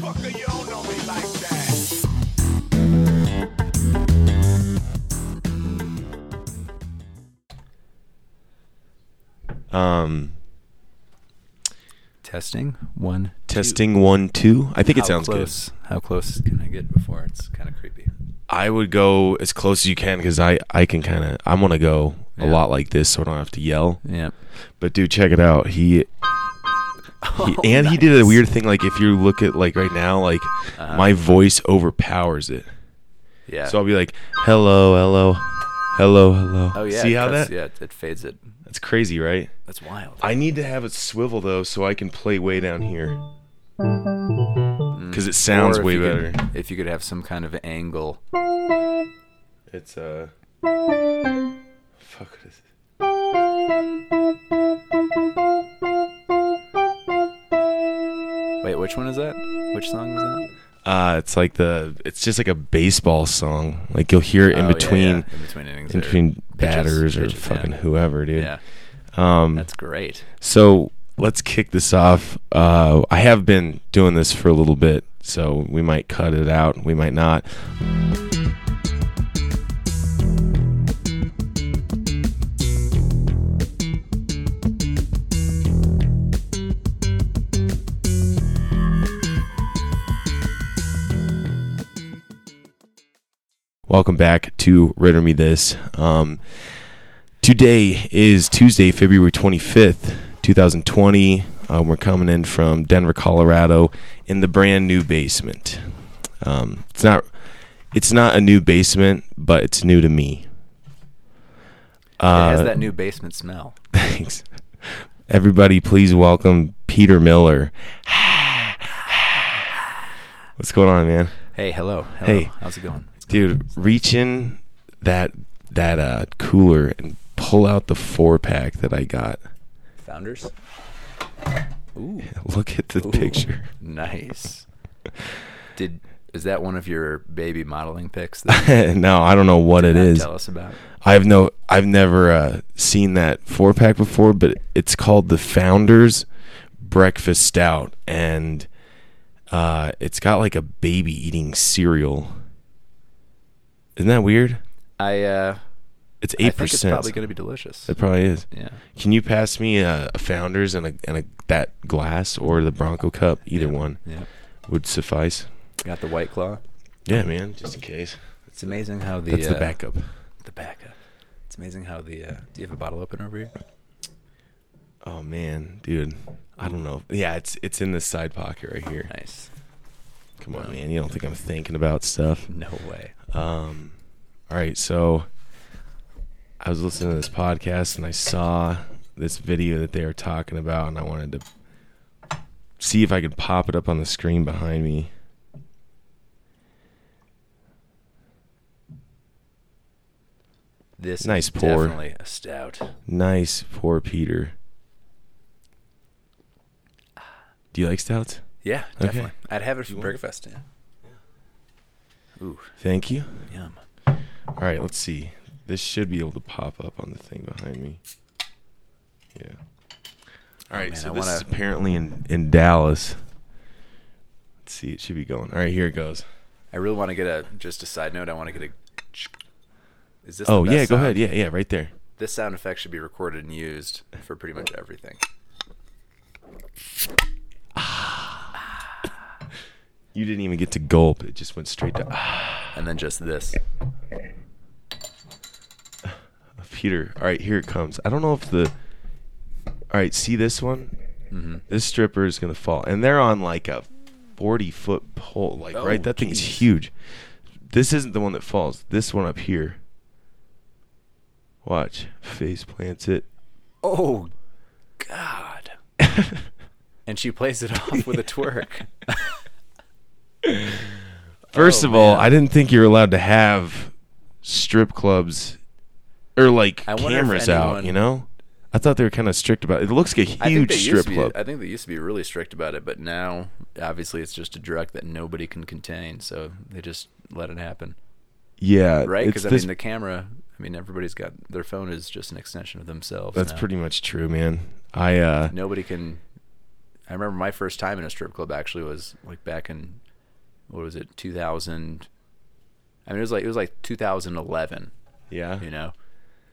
Motherfucker, you don't know me like that. Um, Testing one. two. testing one, two. I think it sounds close, How close can I get before it's kind of creepy? I would go as close as you can because I I can kind of I want to go a lot like this so I don't have to yell. Yeah. But dude, check it out. He. he Oh, and he did a weird thing like if you look at like right now like Uh-huh. my voice overpowers it Yeah. so i'll be like hello hello hello hello oh yeah. see how that Yeah, it fades it. that's crazy right That's wild. i need to have it swivel though so i can play way down here because it sounds way better could- if you could have some kind of angle. it's uh fuck what is it Wait, which one is that? Which song is that? uh it's like the it's just like a baseball song like you'll hear it in Oh, between yeah. in between innings, in between pitches- batters or pitches, fucking yeah. whoever dude Yeah, um that's great. So let's kick this off. Uh, I have been doing this for a little bit, so we might cut it out. We might not. Welcome back to Ritter Me This. Um, Today is Tuesday, February 25th, 2020. Uh, we're coming in from Denver, Colorado, in the brand new basement. Um, it's not, it's not a new basement, but it's new to me. it has Uh, that new basement smell. Thanks. Everybody, please welcome Peter Miller. What's going on, man? Hey, hello. hello. Hey. how's it going? Dude, reach in that that uh, cooler and pull out the four pack that I got. Founders. Ooh, Look at the Ooh. picture. nice. Did is that one of your baby modeling pics? That no, I don't know what it. Tell us about. I've no, I've never uh, seen that four pack before, but it's called the Founders Breakfast Stout, and uh, it's got like a baby eating cereal. Isn't that weird? I uh, It's I eight think it's percent. probably going to be delicious. It probably is. Yeah. Can you pass me a, a Founders and a and a that glass or the Bronco Cup? Either one Yeah. would suffice. Got the white claw. Yeah, man, just in case. It's amazing how the That's the uh, backup. The backup. It's amazing how the. Uh, do you have a bottle opener over here? Oh man, dude. I don't know. Yeah, it's it's in this side pocket right here. Nice. Come on, man. You don't think I'm thinking about stuff? No way. Um, all right. So I was listening to this podcast and I saw this video that they were talking about, and I wanted to see if I could pop it up on the screen behind me. This Nice is pour. definitely a stout. Nice, poor Peter. Do you like stouts? Yeah, Okay. definitely. I'd have it for You want- breakfast. Yeah. Ooh, Thank you. yum. All right, let's see. This should be able to pop up on the thing behind me. Yeah. Oh, All right, man, so I this wanna- is apparently in in Dallas. Let's see. It should be going. All right, here it goes. I really want to get a. Just a side note. I want to get a. Is this? Oh yeah, go sound? ahead. Yeah, yeah, right there. This sound effect should be recorded and used for pretty much everything. Ah. You didn't even get to gulp. It just went straight to ah, And then just this. Peter. All right, here it comes. I don't know if the. All right, see this one? hmm This stripper is gonna fall, and they're on like a forty foot pole. Like Oh, right, that thing is huge. This isn't the one that falls. This one up here. Watch, face plants it. Oh, God. and she plays it off with a twerk. First Oh, of all, man. I didn't think you were allowed to have strip clubs or like I wonder if cameras out. You know, I thought they were kind of strict about it. It looks like a huge strip be, club. I think they used to be really strict about it, but now obviously it's just a drug that nobody can contain, so they just let it happen, yeah, right? Because I this- mean, the camera. I mean, everybody's got their phone is just an extension of themselves. that's now. pretty much true, man. I uh, Nobody can. I remember my first time in a strip club actually was like back in what was it 2000 I mean it was like it was like 2011 Yeah. you know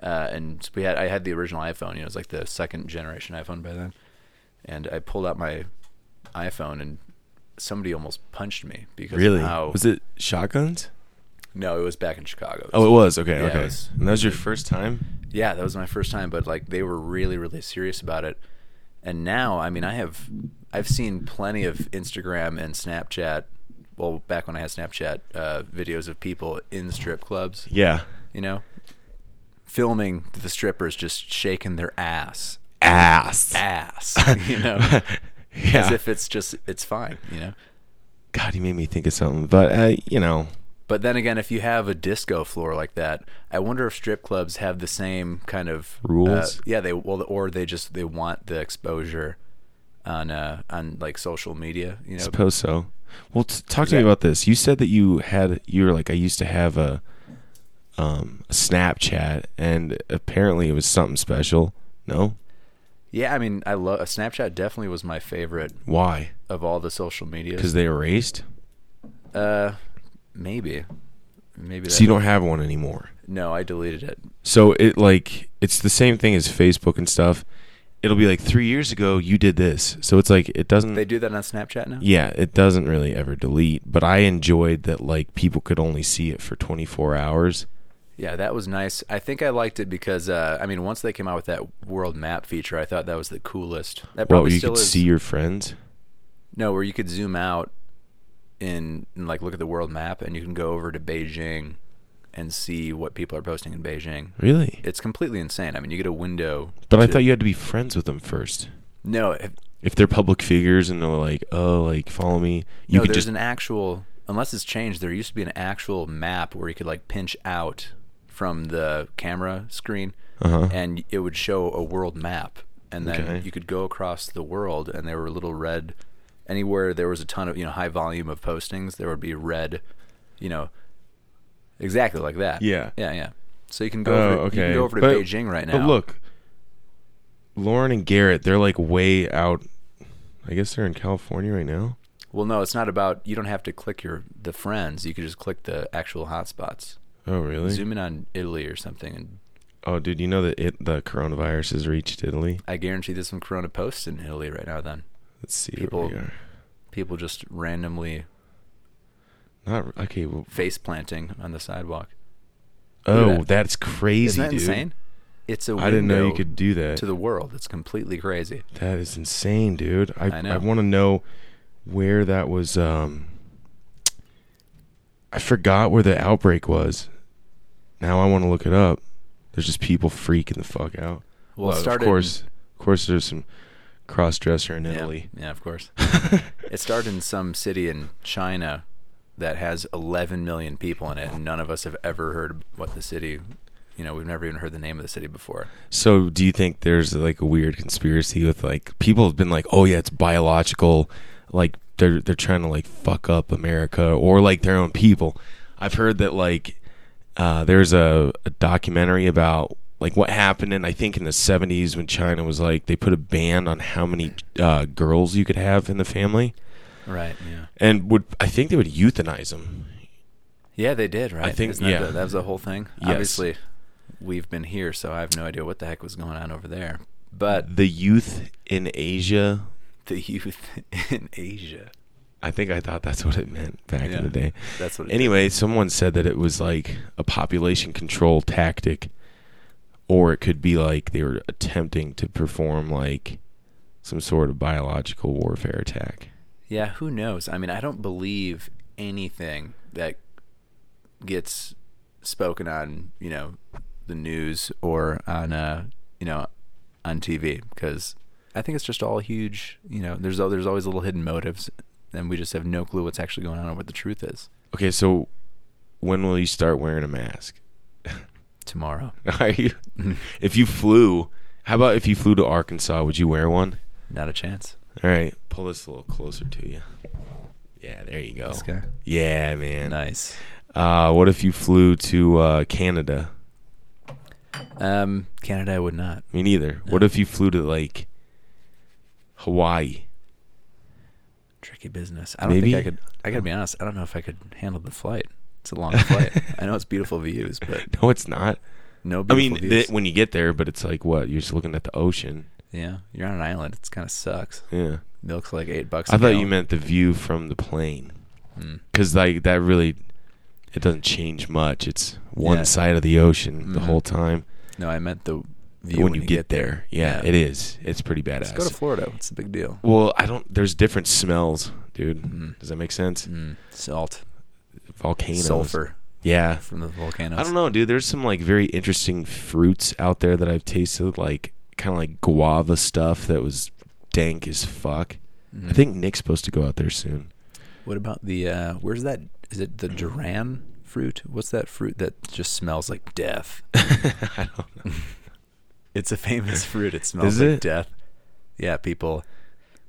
uh, and we had I had the original iPhone you know it was like the second generation iPhone by then and I pulled out my iPhone and somebody almost punched me because Really? how Was it shotguns? no it was back in Chicago Oh, it was. Okay. Yeah, okay. was- and that was your first time? Yeah, that was my first time, but like they were really, really serious about it. And now, I mean, I have, I've seen plenty of Instagram and Snapchat. Well, back when I had Snapchat, uh, videos of people in strip clubs. Yeah. You know, filming the strippers just shaking their ass, Ass. ass. You know, yeah. as if it's just it's fine. You know. God, you made me think of something. But, uh, you know, But then again, if you have a disco floor like that, I wonder if strip clubs have the same kind of Rules? Uh, yeah, they well, or they just they want the exposure on uh on like social media. You I know, suppose so. Well, t- talk to me about this. You said that you had, you were like, I used to have a, um, Snapchat, and apparently it was something special. No? yeah. I mean, I love Snapchat. Definitely was my favorite Why? of all the social media. Because they erased? uh, maybe, maybe. So you don't have one anymore. No, I deleted it. So it like it's the same thing as Facebook and stuff. It'll be like three years ago you did this, so it's like it doesn't. They do that on Snapchat now. yeah, it doesn't really ever delete. But I enjoyed that like people could only see it for 24 hours. Yeah, that was nice. I think I liked it because uh, I mean, once they came out with that world map feature, I thought that was the coolest. That probably Well, you still could is. see your friends. No, where you could zoom out and, and like look at the world map, and you can go over to Beijing and see what people are posting in Beijing. Really? It's completely insane. I mean, you get a window. But I thought you had to be friends with them first. no, if, If they're public figures and they're like, oh, like follow me, you no. could There's just an actual, unless it's changed. There used to be an actual map where you could like pinch out from the camera screen, uh-huh. and it would show a world map, and then Okay. you could go across the world, and there were little red. Anywhere there was a ton of you know high volume of postings, there would be red, you know, exactly like that. Yeah. yeah, yeah. So you can go Oh, over, you okay. can go over to But- Beijing right now. But look, Lauren and Garrett, they're like way out. I guess they're in California right now. well, no, it's not about. You don't have to click your the friends. You could just click the actual hotspots. Oh, really? Zoom in on Italy or something, and Oh, dude, you know that it the coronavirus has reached Italy. I guarantee there's some Corona posts in Italy right now. Then Let's see. People- Where we are. people just randomly Not okay. Well, face planting on the sidewalk. oh, that. that's crazy, Isn't that dude. insane? It's a I didn't know you could do that. to the world. It's completely crazy. That is insane, dude. I I know. want to know where that was. Um, I forgot where the outbreak was. Now I want to look it up. There's just people freaking the fuck out. Well, it of course, of course, there's some cross dresser in in, Italy. Yeah, yeah, of course. it started in some city in China that has 11 million people in it, and none of us have ever heard what the city. You know, we've never even heard the name of the city before. So, do you think there's like a weird conspiracy with like people have been like, oh yeah, it's biological, like they're they're trying to like fuck up America or like their own people. I've heard that like uh, there's a, a documentary about like what happened in I think in the 70s when China was like they put a ban on how many uh, girls you could have in the family Right. Yeah. and would I think they would euthanize them. Yeah, they did. Right. I think- Isn't that yeah. the- that was the whole thing. Yes. Obviously, we've been here, so I have no idea what the heck was going on over there. But The youth in Asia, the youth in Asia. I think I thought that's what it meant back Yeah. in the day. That's what. Anyway, someone said that it was like a population control tactic, or it could be like they were attempting to perform like some sort of biological warfare attack. Yeah, who knows? I mean, I don't believe anything that gets spoken on, you know, the news or on, uh, you know, on TV because I think it's just all huge. You know, there's there's always little hidden motives, and we just have no clue what's actually going on or what the truth is. Okay, so when will you start wearing a mask? Tomorrow, Are you? if you flew, how about if you flew to Arkansas? Would you wear one? not a chance. All right, pull this a little closer to you. Yeah, there you go. This guy, Yeah, man. nice. Uh, what if you flew to uh, Canada? Um, Canada, I would not. Me neither. What if you flew to like Hawaii? tricky business. I don't Maybe. think I could. I gotta be honest. I don't know if I could handle the flight. It's a long flight. I know it's beautiful views, but No, it's not. no I mean, the, when you get there, but it's like what? You're just looking at the ocean. Yeah, you're on an island. It's kind of sucks. Yeah. Milk's like eight bucks. I a thought you gallon. meant the view from the plane. Mm. Because like that really, it doesn't change much. It's one Yeah. side of the ocean the Mhm. whole time. No, I meant the view when, you, get, there, yeah, it is. It's pretty Let's badass. go to Florida. What's the big deal? well, I don't. There's different smells, dude. Mm. Does that make sense? Mm. Salt, Volcanoes, sulfur Yeah, from the volcanoes. I don't know, dude. There's some like very interesting fruits out there that I've tasted, like kind of like guava stuff that was dank as fuck. Mhm. I think Nick's supposed to go out there soon. What about the? uh Where's that? Is it the Duran fruit? What's that fruit that just smells like death? I don't know. It's a famous fruit. It smells Is like it? death. Yeah, people.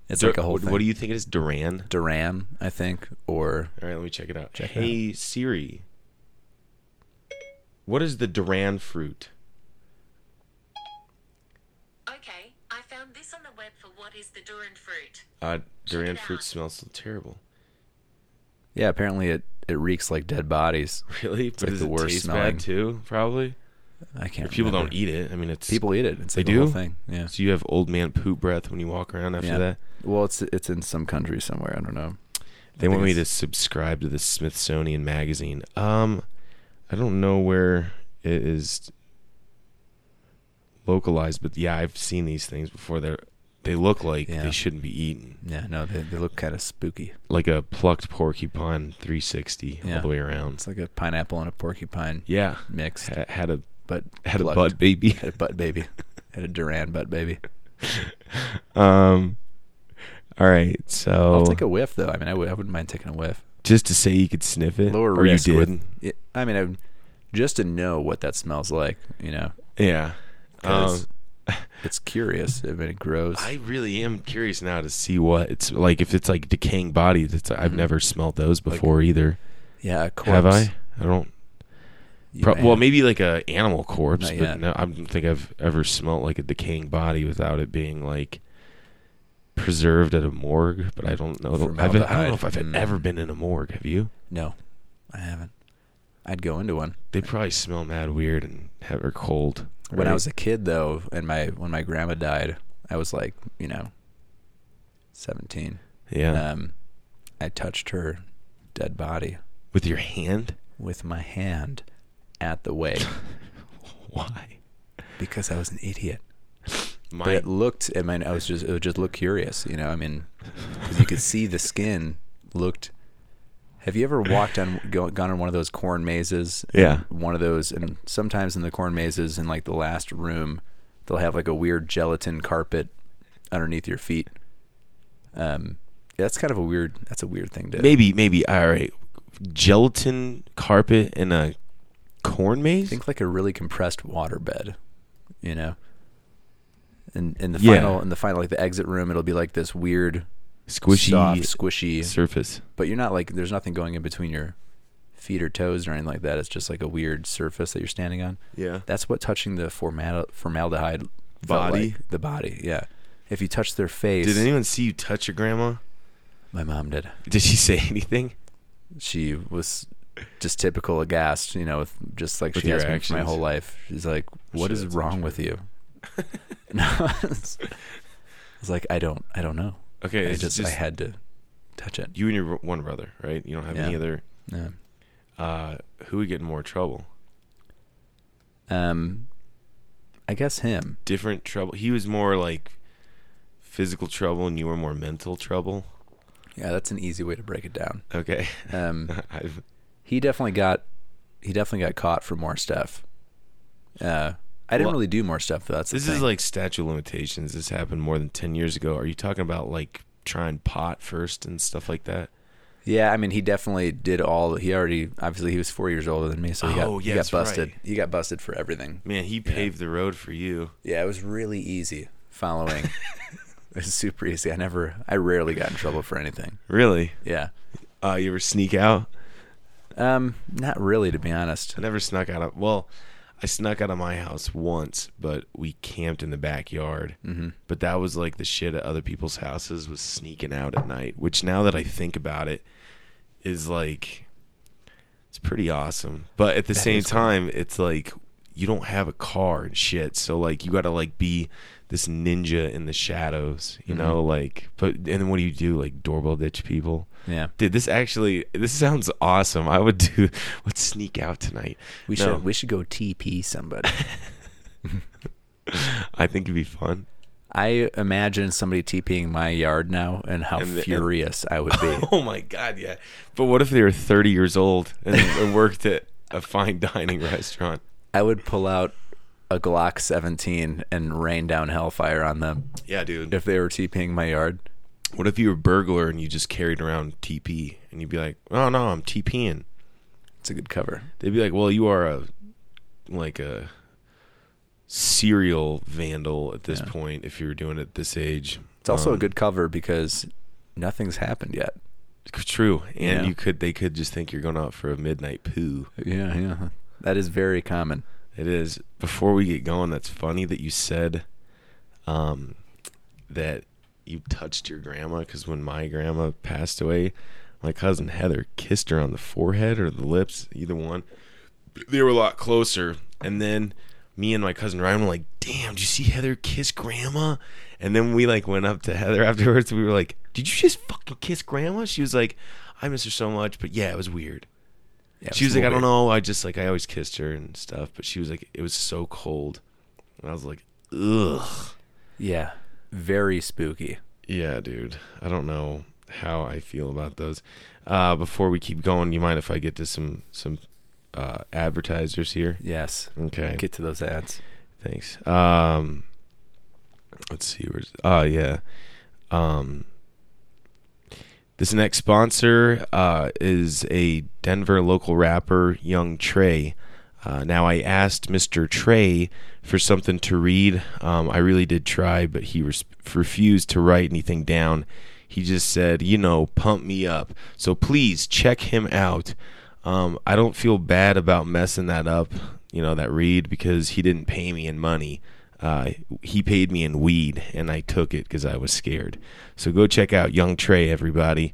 It's Dur- like a whole thing. what do you think it is? Duran. Duran, I think, or All right, let me check it out. Check it hey Siri, what is the Duran fruit? Okay, I found this on the web for what is the Duran fruit. Uh, Duran fruit out. smells terrible. yeah, apparently it it reeks like dead bodies. Really? but like does the it worst taste smelling. bad too? Probably. I can't. If people remember. don't eat it, I mean, it's People eat it. It's They like a whole do? thing. Yeah. So you have old man poop breath when you walk around after Yeah. that. Well, it's it's in some country somewhere. I don't know. They want me to subscribe to the Smithsonian magazine. Um, I don't know where it is localized, but yeah, I've seen these things before. They are they look like Yeah. they shouldn't be eaten, Yeah, no, they they look kind of spooky. like a plucked porcupine 360 Yeah. all the way around. It's like a pineapple and a porcupine Yeah, mixed, Ha- had a but had a plucked. butt baby. Had a butt baby. Had a Duran butt baby. um, all right, so I'll take a whiff though. I mean, I w- I wouldn't mind taking a whiff. just to say you could sniff it, Lower or you risk did. with- I mean, I, just to know what that smells like, you know, yeah. Um, it's curious. I mean, it grows. I really am curious now to see what it's like. If it's like decaying bodies, it's I've Mhm. never smelled those before either. yeah, a corpse. Have I? I don't. You Pro- may well, have. maybe like a animal corpse, Not but yet. no, I don't think I've ever smelt like a decaying body without it being like preserved at a morgue. But I don't know. I've, I don't know Formaldehyde. if I've Mm. ever been in a morgue. Have you? No, I haven't. I'd go into one. They probably smell mad weird and have are cold. When I was a kid, though, and my when my grandma died, I was like, you know, seventeen. yeah, Um, I touched her dead body with your hand. with my hand at the wake Why? because I was an idiot. My But it looked. I mean, I was just. It would just look curious, you know. I mean, because you could see the skin looked. Have you ever walked on, go, gone on one of those corn mazes? Yeah. One of those, and sometimes in the corn mazes, in like the last room, they'll have like a weird gelatin carpet underneath your feet. Um, yeah, that's kind of a weird. That's a weird thing to. maybe maybe all right. Gelatin carpet in a corn maze. think like a really compressed water bed, you know. And in the Yeah. final, in the final, like the exit room, it'll be like this weird, Squishy soft, squishy surface. but you're not like there's nothing going in between your feet or toes or anything like that. It's just like a weird surface that you're standing on. Yeah. That's what touching the formal formaldehyde felt Body? like. the body. Yeah, if you touch their face, Did anyone see you touch your grandma? my mom did. Did she say anything? She was just typical aghast, you know, with just like With she your has been for my whole life. She's like, "What Shit, is wrong with you?" no, it's, it's like I don't, I don't know. Okay, I just, just, I had to touch it. you and your one brother, right? You don't have any other. Yeah. Uh, who would get in more trouble? Um, I guess him. Different trouble. He was more like physical trouble, and you were more mental trouble. Yeah, that's an easy way to break it down. Okay. Um, he definitely got he definitely got caught for more stuff. Uh, I didn't Well, really do more stuff though. That's this is like statute of limitations. This happened more than ten years ago. Are you talking about like trying pot first and stuff like that? yeah. I mean, he definitely did all. He already obviously he was four years older than me, so he got Oh, he got busted. right. He got busted for everything. Man, he paved the road for you. Yeah, it was really easy following. it was super easy. I never, I rarely got in trouble for anything. Really? Yeah. Uh, you ever sneak out? Um, not really, to be honest. I never snuck out of. Well, I snuck out of my house once, but we camped in the backyard. Mm-hmm. But that was like the shit at other people's houses was sneaking out at night. Which now that I think about it, is like it's pretty awesome. But at the same is cool. time, it's like you don't have a car and shit, so like you got to like be this ninja in the shadows, you know, Mm-hmm. like. But and then what do you do? Like doorbell ditch people. Yeah. Dude, this actually this sounds awesome. I would do let's sneak out tonight. We No, should we should go TP somebody. I think it'd be fun. I imagine somebody TPing my yard now and how And the- and- furious I would be. Oh my god, yeah. But what if they were 30 years old and, and worked at a fine dining restaurant? I would pull out a Glock 17 and rain down hellfire on them Yeah, dude. if they were TPing my yard. What if you were a burglar and you just carried around TP and you'd be like, "Oh no, I'm TPing." It's a good cover. They'd be like, "Well, you are a like a serial vandal at this Yeah. point if you were doing it this age." It's also a Um, good cover because nothing's happened yet. True, and Yeah. you could they could just think you're going out for a midnight poo. Yeah, yeah. That is very common. It is. Before we get going, that's funny that you said um, that you touched your grandma because when my grandma passed away, my cousin Heather kissed her on the forehead or the lips, either one. They were a lot closer, and then me and my cousin Ryan were like, "Damn, did you see Heather kiss grandma?" And then we like went up to Heather afterwards. We were like, "Did you just fucking kiss grandma?" She was like, "I miss her so much, but yeah, it was weird." Yeah, she was a like, I don't know. I just like I always kissed her and stuff, but she was like, it was so cold, and I was like, ugh, Yeah, very spooky. yeah, dude. I don't know how I feel about those. Uh, before we keep going, you mind if I get to some some uh, advertisers here? Yes. Okay, Get to those ads. thanks. Um, let's see where's. Oh yeah. Um, this next sponsor uh, is a Denver local rapper, Young Trey. Uh, now, I asked Mr. Trey for something to read. Um, I really did try, but he res- refused to write anything down. He just said, you know, pump me up. So please check him out. Um, I don't feel bad about messing that up, you know, that read, because he didn't pay me in money. Uh, he paid me in weed, and I took it because I was scared. So go check out Young Trey, everybody.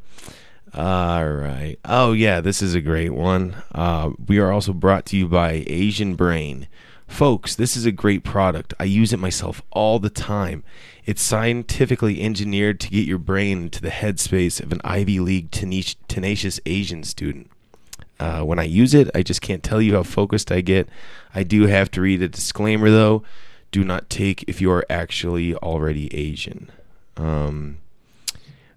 All right. Oh, yeah, this is a great one. Uh, we are also brought to you by Asian Brain. Folks, this is a great product. I use it myself all the time. It's scientifically engineered to get your brain into the headspace of an Ivy League tenacious, Asian student. Uh, when I use it, I just can't tell you how focused I get. I do have to read a disclaimer, though. Do not take if you are actually already Asian. Um,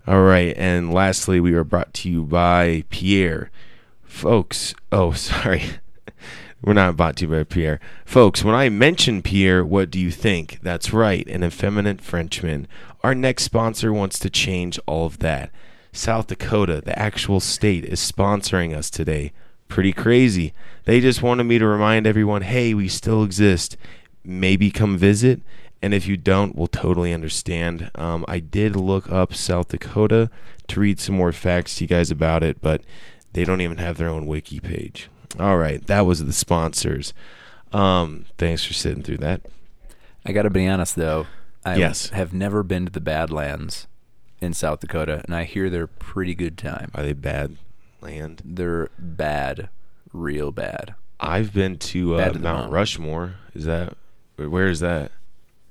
all right, and lastly, we are brought to you by Pierre. Folks, oh, sorry. We're not brought to you by Pierre. Folks, when I mention Pierre, what do you think? That's right, an effeminate Frenchman. Our next sponsor wants to change all of that. South Dakota, the actual state, is sponsoring us today. Pretty crazy. They just wanted me to remind everyone hey, we still exist. Maybe come visit. And if you don't, we'll totally understand. Um, I did look up South Dakota to read some more facts to you guys about it, but they don't even have their own wiki page. All right, that was the sponsors. Um, thanks for sitting through that. I got to be honest though. I Yes. have never been to the Badlands in South Dakota, and I hear they're pretty good time. Are they bad land? They're bad, real bad. I've been to Bad uh, to Mount. Rushmore. Is that where is that?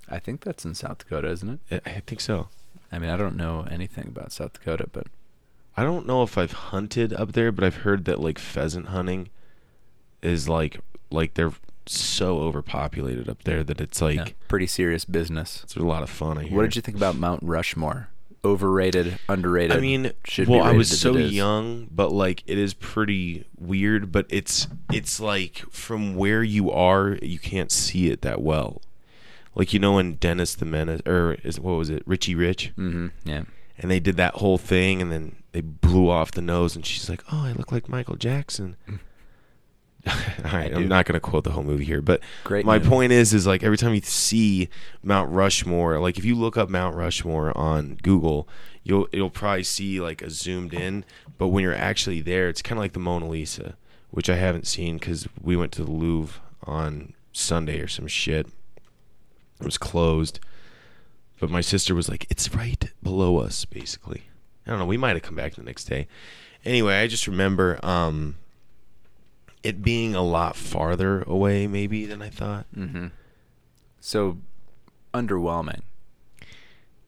I think that's in South Dakota, isn't it? I think so. I mean, I don't know anything about South Dakota, but I don't know if I've hunted up there, but I've heard that like pheasant hunting is like like they're so overpopulated up there that it's like yeah, pretty serious business. it's a lot of fun. What did you think about Mount Rushmore? Overrated, underrated? I mean, should well, be I was so young, but like it is pretty weird. But it's it's like from where you are, you can't see it that well. Like you know, in Dennis the Menace, or is what was it, Richie Rich, Mm-hmm. Yeah. and they did that whole thing, and then they blew off the nose, and she's like, "Oh, I look like Michael Jackson." All right. I'm not gonna quote the whole movie here, but Great my movie. point is, is like every time you see Mount Rushmore, like if you look up Mount Rushmore on Google, you'll it'll probably see like a zoomed in, but when you're actually there, it's kind of like the Mona Lisa, which I haven't seen because we went to the Louvre on Sunday or some shit. It was closed. But my sister was like, it's right below us, basically. I don't know. We might have come back the next day. Anyway, I just remember um, it being a lot farther away, maybe, than I thought. Mm-hmm. So underwhelming,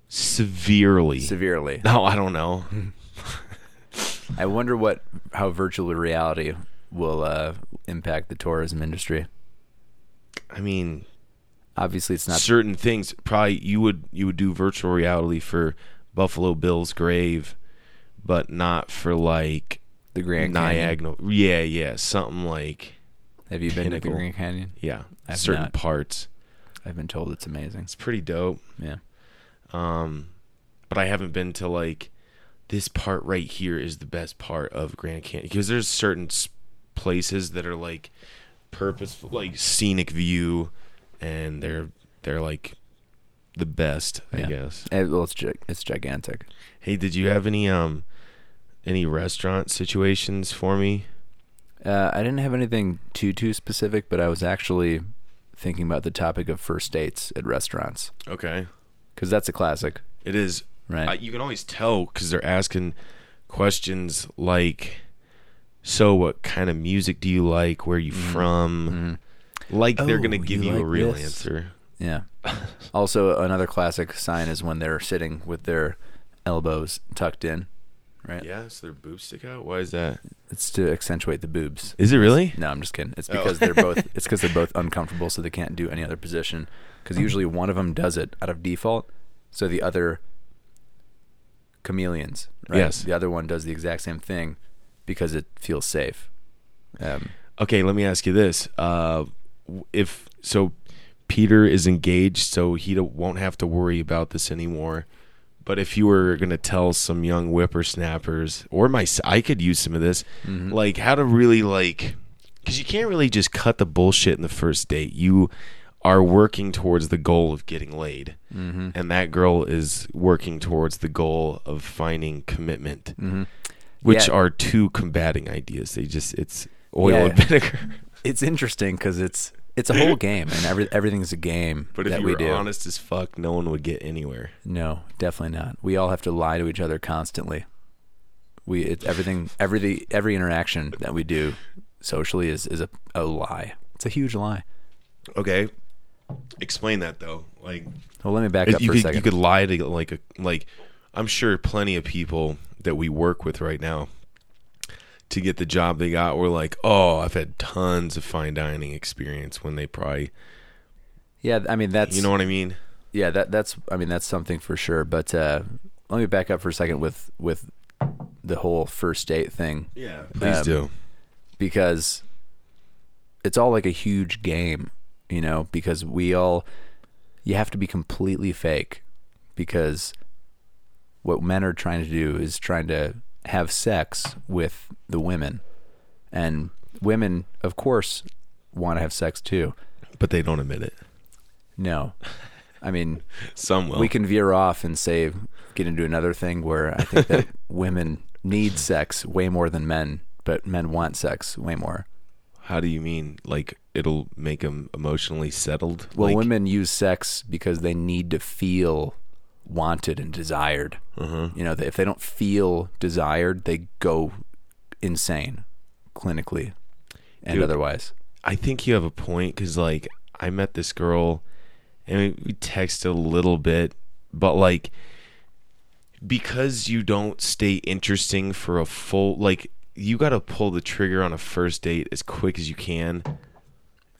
Severely. severely. no, I don't know. I wonder what how virtual reality will uh, impact the tourism industry. I mean, Obviously, it's not. certain things. Probably you would you would do virtual reality for Buffalo Bill's grave, but not for like the Grand Canyon. Niagara. Yeah, yeah, something like Have you been to the Grand Canyon? yeah, I've certain not. parts. I've been told it's amazing. It's pretty dope. Yeah. Um, but I haven't been to like this part right here is the best part of Grand Canyon because there's certain places that are like purposeful, like scenic view, and they're they're like the best, I Yeah. guess. Eh, well, it's gi- it's gigantic. Hey, did you have any um any restaurant situations for me? Uh, I didn't have anything too too specific, but I was actually thinking about the topic of first dates at restaurants Okay, because that's a classic, it is. right? Uh, you can always tell because they're asking questions like, "So, what kind of music do you like? Where are you from?" Like they're Oh, gonna give you you, a real this? answer. yeah. also, another classic sign is when they're sitting with their elbows tucked in, right? Yeah, so their boobs stick out. Why is that? It's to accentuate the boobs. Is it really? No, I'm just kidding. It's Oh. because they're both. It's because they're both uncomfortable, so they can't do any other position. Because usually one of them does it out of default, so the other chameleons. Right? Yes. The other one does the exact same thing because it feels safe. Um, Okay, let me ask you this: uh, if so, Peter is engaged, so he won't have to worry about this anymore. But if you were gonna tell some young whippersnappers, or my, I could use some of this, Mm-hmm. like how to really like, because you can't really just cut the bullshit in the first date. You are working towards the goal of getting laid, Mm-hmm. and that girl is working towards the goal of finding commitment, Mm-hmm. which Yeah. are two combating ideas. They just it's oil Yeah. and vinegar. it's interesting because it's it's a whole game, and every everything's a game But if that you we were do. honest as fuck, no one would get anywhere. No, definitely not. We all have to lie to each other constantly. We it's everything every every interaction that we do socially is is a, a lie. It's a huge lie. Okay, explain that though. Like Well, let me back up you for could a second. you could lie to like a like. I'm sure plenty of people that we work with right now to get the job they got were like, oh, I've had tons of fine dining experience when they probably, yeah, I mean that's you know what I mean? yeah that that's I mean that's something for sure. But uh, let me back up for a second with with the whole first date thing Yeah, please Um, do. because it's all like a huge game, you know, because we all you have to be completely fake because what men are trying to do is trying to have sex with the women. And women, of course, want to have sex too. But they don't admit it. No. I mean, Some will. we can veer off and say get into another thing where I think that women need sex way more than men, but men want sex way more. How do you mean? Like it'll make them emotionally settled? Well, like, women use sex because they need to feel wanted and desired. Uh-huh. You know, if they don't feel desired, they go insane, clinically and Dude. otherwise. I think you have a point because, like, I met this girl and we, we texted a little bit, but like, because you don't stay interesting for a full, like, you got to pull the trigger on a first date as quick as you can.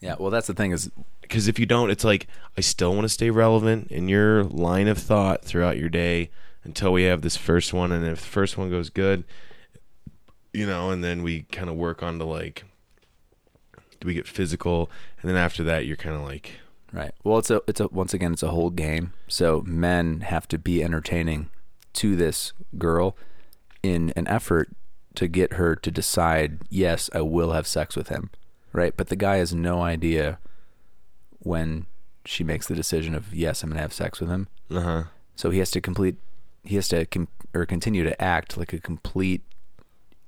Yeah. Well, that's the thing is, Because if you don't, it's like, I still want to stay relevant in your line of thought throughout your day until we have this first one. And if the first one goes good, you know, and then we kind of work on to like, do we get physical? And then after that, you're kind of like, right. Well, it's a, it's a, once again, it's a whole game. So men have to be entertaining to this girl in an effort to get her to decide, yes, I will have sex with him. Right. But the guy has no idea when she makes the decision of, yes, I'm going to have sex with him. uh huh. So he has to complete, he has to com- or continue to act like a complete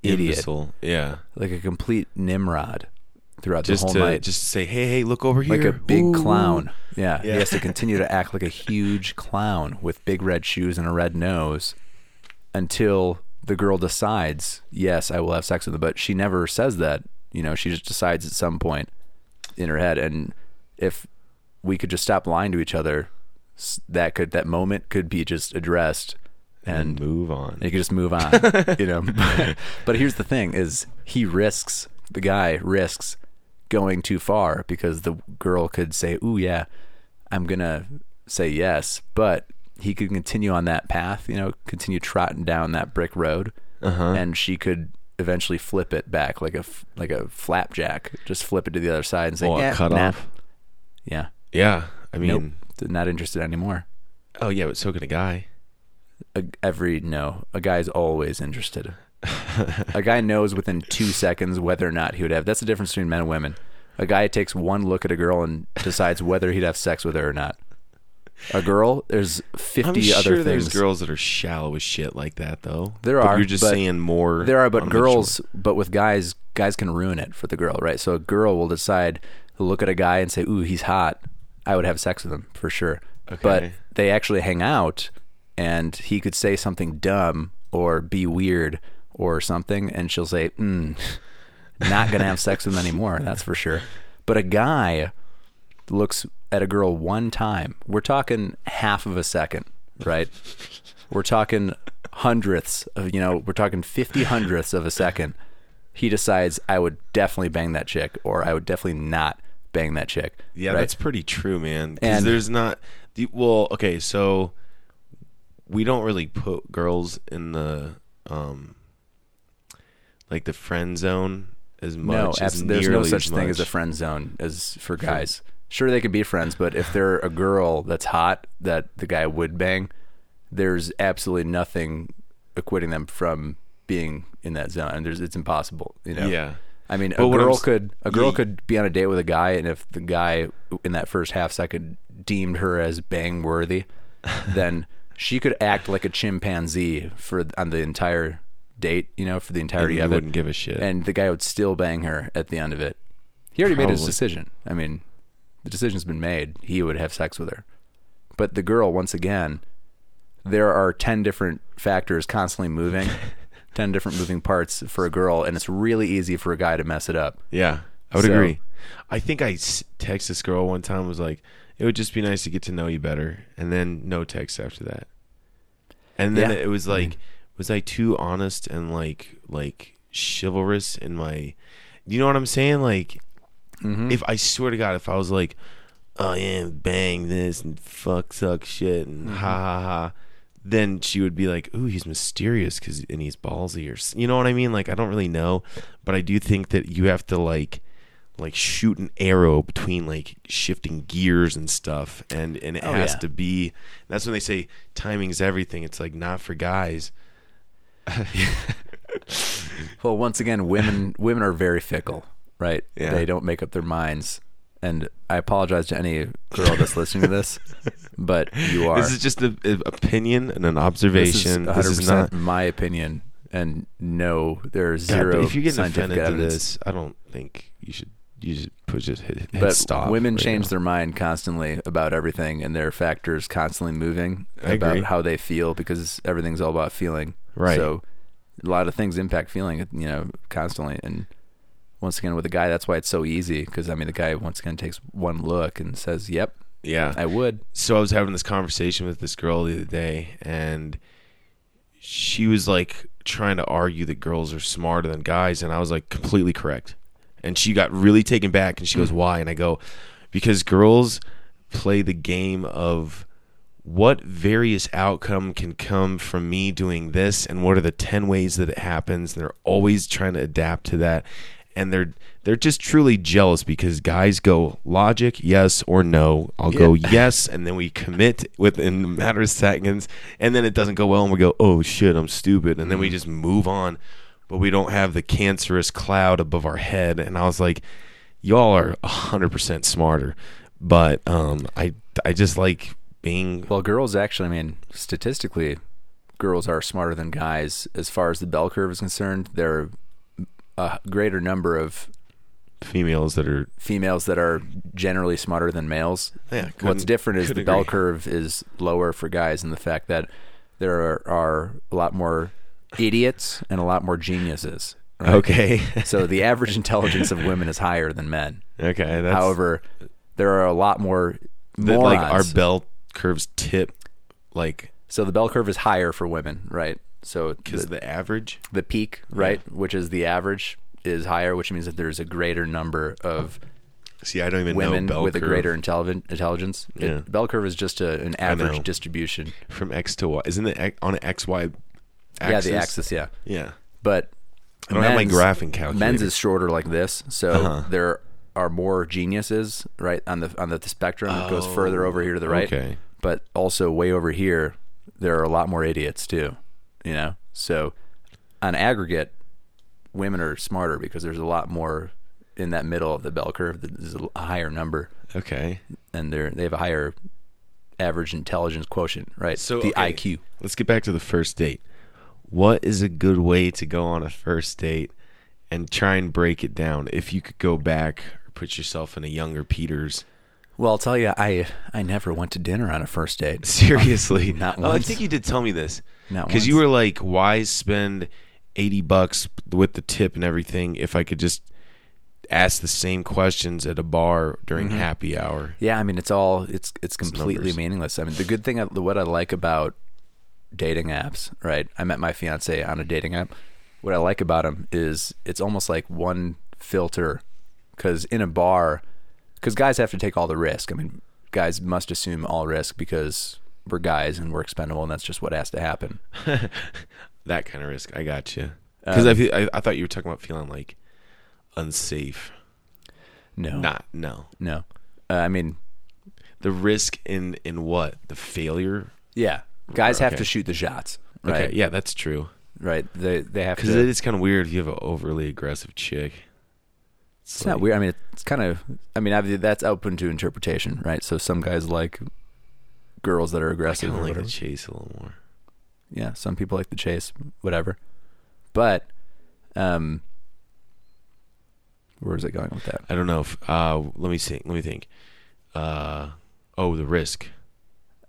idiot, Imbecile. Yeah. like a complete Nimrod, throughout just the whole to night. just to say, hey, hey, look over here, like a big Ooh. clown. Yeah, Yeah. he has to continue to act like a huge clown with big red shoes and a red nose until the girl decides, yes, I will have sex with him. But she never says that. You know, she just decides at some point in her head. And if we could just stop lying to each other, that could that moment could be just addressed and and move on. you could just move on, you know. but here's the thing: is he risks the guy risks going too far because the girl could say, "Ooh, yeah, I'm gonna say yes," but he could continue on that path, you know, continue trotting down that brick road, Uh-huh. and she could eventually flip it back like a like a flapjack, just flip it to the other side and say, Oh, "Yeah, cut nah." off. Yeah, Yeah, I mean, nope, not interested anymore." oh yeah, but so can a guy. a, every no, a guy's always interested. a guy knows within two seconds whether or not he would have. That's the difference between men and women. A guy takes one look at a girl and decides whether he'd have sex with her or not. A girl, there's I'm fifty sure other there's things. girls that are shallow as shit like that, though. There But are, You're just but saying more. There are, but girls, but with guys, guys can ruin it for the girl, right? So a girl will decide look at a guy and say, "Ooh, he's hot. I would have sex with him for sure." But they actually hang out, and he could say something dumb or be weird or something, and she'll say, mm, "Not gonna have sex with him anymore." That's for sure. But a guy looks at a girl one time. We're talking half of a second, right? We're talking hundredths of, you know, we're talking 50 hundredths of a second. He decides I would definitely bang that chick or I would definitely not bang that chick. Yeah, right? that's pretty true, man. Because there's not. The, well, okay, so we don't really put girls in the um like the friend zone as much. no, as there's no such thing as a friend zone as for guys. Sure, they could be friends, but if they're a girl that's hot that the guy would bang, there's absolutely nothing acquitting them from being in that zone. And there's it's impossible. You know. Yeah. I mean, But a girl could a girl Yeah. could be on a date with a guy, and if the guy in that first half second deemed her as bang worthy, then she could act like a chimpanzee for on the entire date. You know, for the And entirety you of it, wouldn't give a shit. and the guy would still bang her at the end of it. He already made his decision. I mean, the decision's been made. He would have sex with her, but the girl, once again, there are ten different factors constantly moving. 10 different moving parts for a girl and it's really easy for a guy to mess it up Yeah, I would So- agree. I think I text this girl one time was like, "It would just be nice to get to know you better," and then no text after that. And then Yeah. it was like, was I too honest and like like chivalrous in my? You know what I'm saying? Like, Mm-hmm. if I swear to God, if I was like, "Oh yeah, bang this and fuck suck shit and Mm-hmm. ha ha ha," then she would be like, "Ooh, he's mysterious because and he's ballsy," or you know what I mean? Like, I don't really know, but I do think that you have to like like shoot an arrow between like shifting gears and stuff and and it Oh, has yeah. to be that's when they say timing's everything it's like not for guys Well, once again, women women are very fickle, right? Yeah. They don't make up their minds. And I apologize to any girl that's listening to this, but you are. this is just an opinion and an This is observation 100% this is not my opinion, and no, there's God, zero. if you get offended to evidence. this i don't think you should you should put just hit, hit but stop women right change now. their mind constantly about everything, and their factors constantly moving I about agree. how they feel because everything's all about feeling. Right. So a lot of things impact feeling, you know, constantly. And once again, with a guy, that's why it's so easy because I mean, the guy once again takes one look and says, "Yep, yeah I would." so I was having this conversation with this girl the other day, and she was like trying to argue that girls are smarter than guys, and I was like completely correct. And she got really taken back, and she goes, mm. "Why?" And I go, "Because girls play the game of." What various outcome can come from me doing this, and what are the ten ways that it happens? And they're always trying to adapt to that, and they're they're just truly jealous because guys go logic, yes or no. I'll go yes, and then we commit within a matter of seconds, and then it doesn't go well, and we go, oh shit, I'm stupid, and then we just move on, but we don't have the cancerous cloud above our head. And I was like, y'all are hundred percent smarter, but um, I I just like being Well, girls actually, I mean, statistically, girls are smarter than guys as far as the bell curve is concerned. There are a greater number of females that are females that are generally smarter than males. Yeah, What's different is the bell agree. curve is lower for guys, and the fact that there are, are a lot more idiots and a lot more geniuses. right? okay. So the average intelligence of women is higher than men. okay. That's However, there are a lot more that, morons. like our bell curves tip like so the bell curve is higher for women, right? So because the, the average. the peak, right, which is the average, is higher, which means that there's a greater number of See, I don't even women know bell with a greater intelligence. It- bell curve is just a, an average distribution. from X to Y. Isn't it on an X Y? Yeah, the axis, yeah. Yeah. But I don't have my graphing calculator. Men's is shorter like this, so Uh-huh. there are more geniuses right on the on the spectrum. it goes further over here to the right, Oh, okay. but also way over here, there are a lot more idiots too. You know, so on aggregate, women are smarter because there's a lot more in that middle of the bell curve. There's a higher number, Okay. and they're they have a higher average intelligence quotient, right? So the okay, IQ. Let's get back to the first date. What is a good way to go on a first date and try and break it down? If you could go back or put yourself in a younger Peter's. Well, I'll tell you, I I never went to dinner on a first date. Seriously, Not once. Oh, I think you did tell me this. Because you were like, "Why spend eighty bucks with the tip and everything if I could just ask the same questions at a bar during Mm-hmm. happy hour?" Yeah, I mean it's all it's it's completely numbers. meaningless. I mean the good thing what I like about dating apps, right? I met my fiance on a dating app. What I like about them is it's almost like one filter cuz in a bar cuz guys have to take all the risk. I mean, guys must assume all risk because we're guys and we're expendable and that's just what has to happen. That kind of risk. I got you. Um, Because I, I I thought you were talking about feeling like unsafe. No. Not no. No. Uh, I mean, The risk in in what? The failure. yeah. Guys have to shoot the shots, right? Okay, yeah, that's true. Right. They they have Because it is kind of weird if you have an overly aggressive chick. It's not weird. I mean, it's kind of. I mean, that's open to interpretation, right? So some guys like girls that are aggressive. of like whatever. the chase a little more. Yeah, some people like the chase, whatever. But, um, where is it going with that? I don't know. If, uh, let me see. Let me think. Uh, oh, the risk.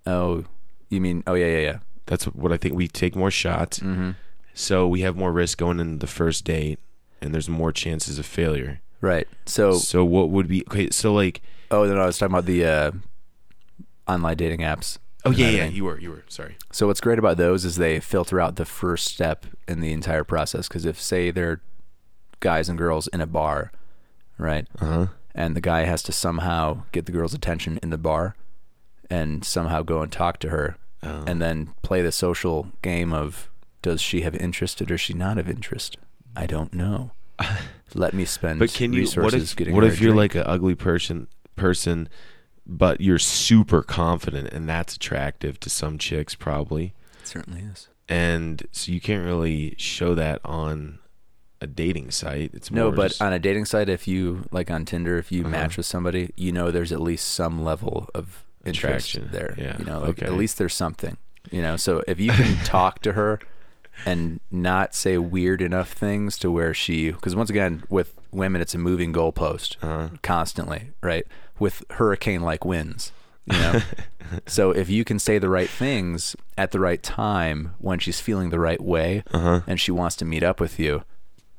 Oh, you mean? Oh yeah, yeah, yeah. That's what I think. We take more shots, Mm-hmm. so we have more risk going into the first date, and there's more chances of failure. Right. So, So what would be okay? So like, oh, then I was talking about the uh, online dating apps. oh and yeah, that yeah, you were, you were. Sorry. So what's great about those is they filter out the first step in the entire process. Because if say they're guys and girls in a bar, right, Uh huh. and the guy has to somehow get the girl's attention in the bar, and somehow go and talk to her, Oh. and then play the social game of does she have interest or does she not have interest? I don't know. Let me spend But can you? resources What if? getting What if you're drink. like an ugly person? Person, but you're super confident, and that's attractive to some chicks, probably. It certainly is. And so you can't really show that on a dating site. It's No, but just- on a dating site, if you like on Tinder, if you Uh-huh. match with somebody, you know there's at least some level of interest Attraction, there. yeah, You know, like okay. at least there's something. You know, so if you can talk to her and not say weird enough things to where she, because once again, with women, it's a moving goalpost Uh-huh. constantly, right? With hurricane-like winds. You know, so if you can say the right things at the right time when she's feeling the right way, Uh-huh. and she wants to meet up with you,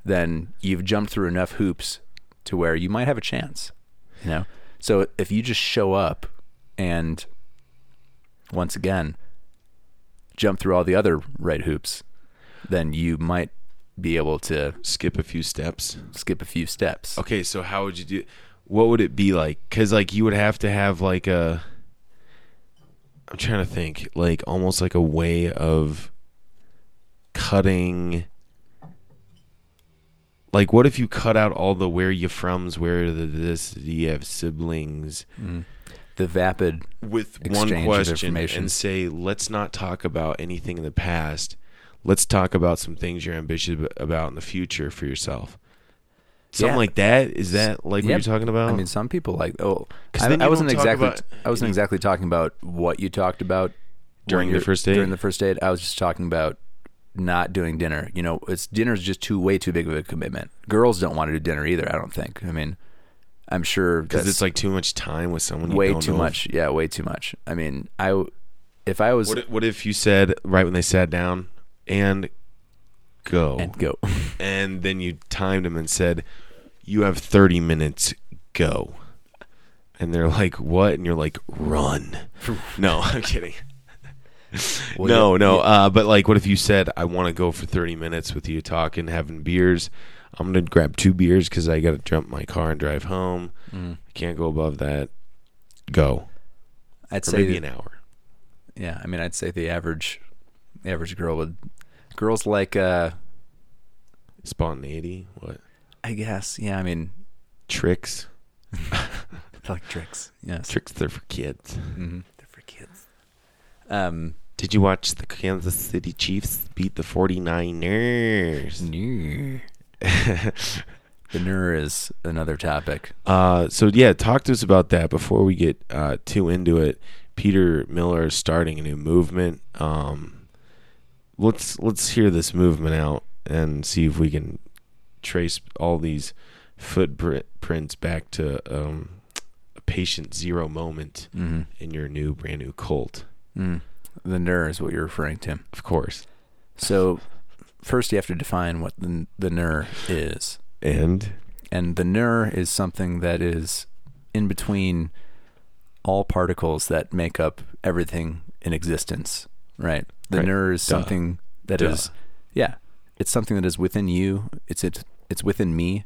then you've jumped through enough hoops to where you might have a chance. You know? So if you just show up and once again jump through all the other right hoops, then you might be able to skip a few steps. skip a few steps. Okay, so how would you do? What would it be like? Because like you would have to have like a. I'm trying to think, like almost like a way of cutting. Like, what if you cut out all the where you from's, where the this, do you have siblings, mm. The vapid with one question and say, let's not talk about anything in the past. Let's talk about some things you're ambitious about in the future for yourself. Something Yeah. like that. Is that like what Yep. you're talking about? I mean, some people like. Oh, I, I wasn't exactly. about I wasn't exactly talking about what you talked about During the first date? During the first date, I was just talking about not doing dinner. You know, it's dinner's just too way too big of a commitment. Girls don't want to do dinner either. I don't think. I mean, I'm sure because it's like too much time with someone. You way too know. much. Yeah, way too much. I mean, I if I was What if, what if you said right when they sat down and go, and go. and then you timed them and said, "You have 30 minutes. Go." And they're like, "What?" And you're like, "Run." no, I'm kidding. Well, no, yeah, no. yeah. Uh, but like, what if you said, "I want to go for 30 minutes with you, talking, having beers. I'm gonna grab two beers because I got to jump my car and drive home. Mm-hmm. I can't go above that. Go, I'd or say maybe an hour." Yeah, I mean, I'd say the average, the average girl would, girls like, uh, Spontaneity. What I guess, yeah, I mean, tricks? like tricks. Yes, Tricks. They're for kids. hmm they're for kids. Um, Did you watch the Kansas City Chiefs beat the 49ers? the nur is another topic. uh, so yeah, talk to us about that before we get uh, too into it. Peter Miller is starting a new movement. Um, let's let's hear this movement out and see if we can trace all these footprints back to um, a patient zero moment Mm-hmm. in your new brand new cult. Mm. The nur is what you're referring to. Of course. So, first you have to define what the the nur is. And and the nur is something that is in between all particles that make up everything in existence right the Right. nur is Duh. something that is, Duh. yeah it's something that is within you it's it, it's within me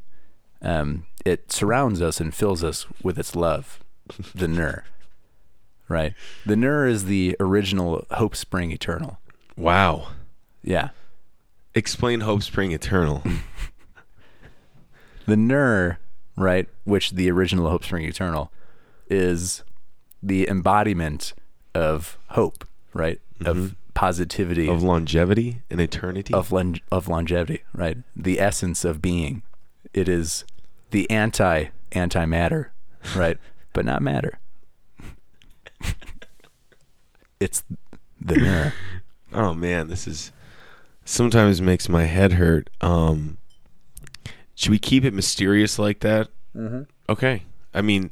um it surrounds us and fills us with its love the nur right the nur is the original hope spring eternal wow. yeah Explain Hope Spring Eternal. the Nur, right, which the original Hope Spring Eternal is the embodiment of hope, right, of positivity, of longevity and eternity. of lon- of longevity, right, the essence of being. It is the anti antimatter, right, but not matter. it's the Nur. oh man, this is sometimes makes my head hurt. Um, should we keep it mysterious like that? Mm-hmm. Okay. I mean,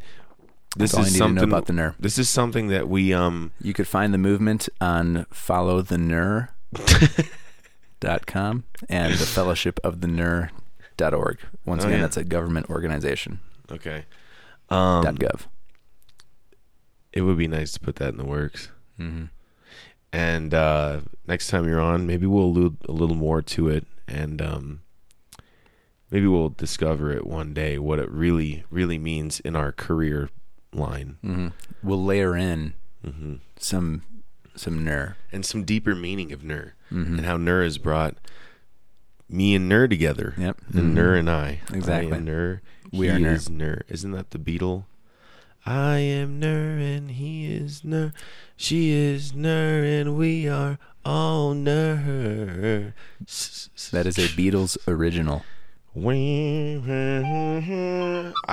this That's all I is need to know something about the Nur. This is something that we um You could find the movement on followthenur dot com and the fellowship of the nur dot org. Once Oh, again, yeah. that's a government organization. okay. Um, dot gov. it would be nice to put that in the works. Mm-hmm. And uh, next time you're on, maybe we'll allude a little more to it, and um, maybe we'll discover it one day what it really, really means in our career line, Mm-hmm. We'll layer in hmm some some nur. and some deeper meaning of Nur, Mhm. and how Nur has brought me and Nur together. Yep. and Mhm. Nur and I. Exactly. I am Nur. We are Nur. is Nur. Isn't that the Beatle? I am Nur and he is Nur. She is Nur and we are all Nur. That is a Beatles original. I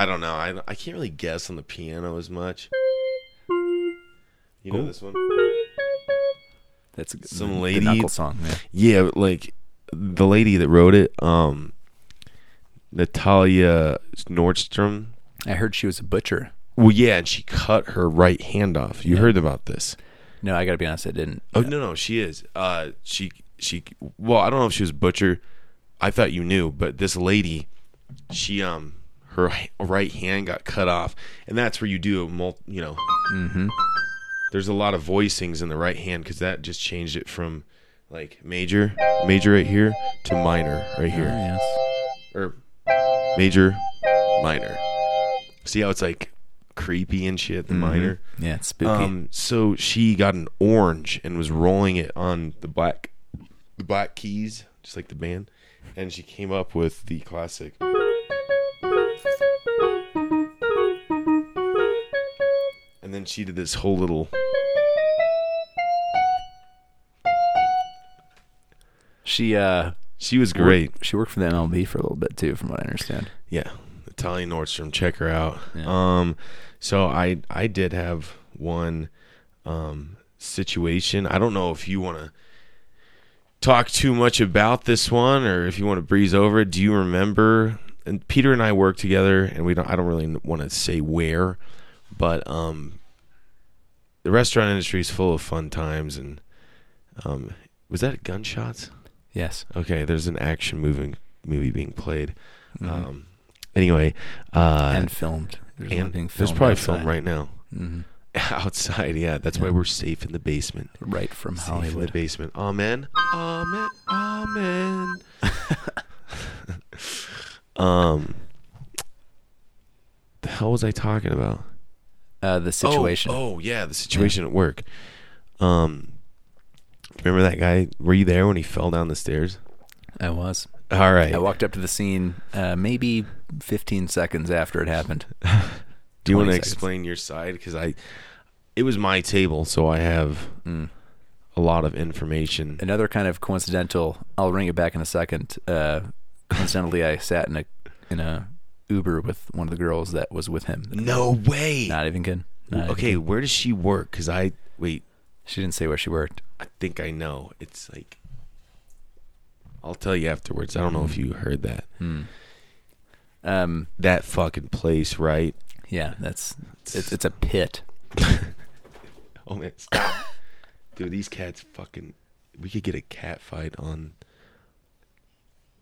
don't know. I, I can't really guess on the piano as much. You know Oh. this one? That's a, Some the, lady- the knuckle song. Yeah. Yeah, like the lady that wrote it, um, Natalia Nordstrom. I heard she was a butcher. Well, yeah, and she cut her right hand off. You Yeah. heard about this? No, I gotta be honest, I didn't. Oh no, no, she is. Uh, she she. Well, I don't know if she was a butcher. I thought you knew, but this lady, she um, her right hand got cut off, and that's where you do a mul. You know, Mm-hmm. there's a lot of voicings in the right hand because that just changed it from like major, major right here to minor right here, yes. or major, minor. See how it's like creepy and shit. The Mhm. minor. Yeah, it's spooky. Um, so she got an orange and was rolling it on the black, the black keys, just like the band, and she came up with the classic. And then she did this whole little. she uh She was great. She worked for the MLB for a little bit too, from what I understand. Yeah, Natalia Nordstrom. Check her out. Yeah. Um, so I I did have one um situation. I don't know if you want to talk too much about this one, or if you want to breeze over it, do you remember? And Peter and I work together, and we don't. I don't really want to say where, but um, the restaurant industry is full of fun times, and um, was that gunshots? Yes. Okay, there's an action moving movie being played. Um, anyway, uh, and filmed. There's, and being there's filmed probably outside. film right now hmm outside. Yeah, that's why we're safe in the basement. Right from Safe in the basement. Amen. Amen. Amen. um, the hell was I talking about? Uh, the situation. Oh, oh, yeah, the situation at work. Um, remember that guy? Were you there when he fell down the stairs? I was. All right. I walked up to the scene uh, maybe 15 seconds after it happened. Do you want to explain your side? Because I, it was my table, so I have Mm. a lot of information. Another kind of coincidental. I'll ring it back in a second. Uh, coincidentally, I sat in a in a Uber with one of the girls that was with him. No way. Not even kidding. Not even okay, kidding. where does she work? Because I wait. She didn't say where she worked. I think I know. It's like I'll tell you afterwards. I don't know if you heard that. Um, That fucking place, right? Yeah, that's it's, it's a pit. Oh man, stop. Dude, these cats fucking we could get a cat fight on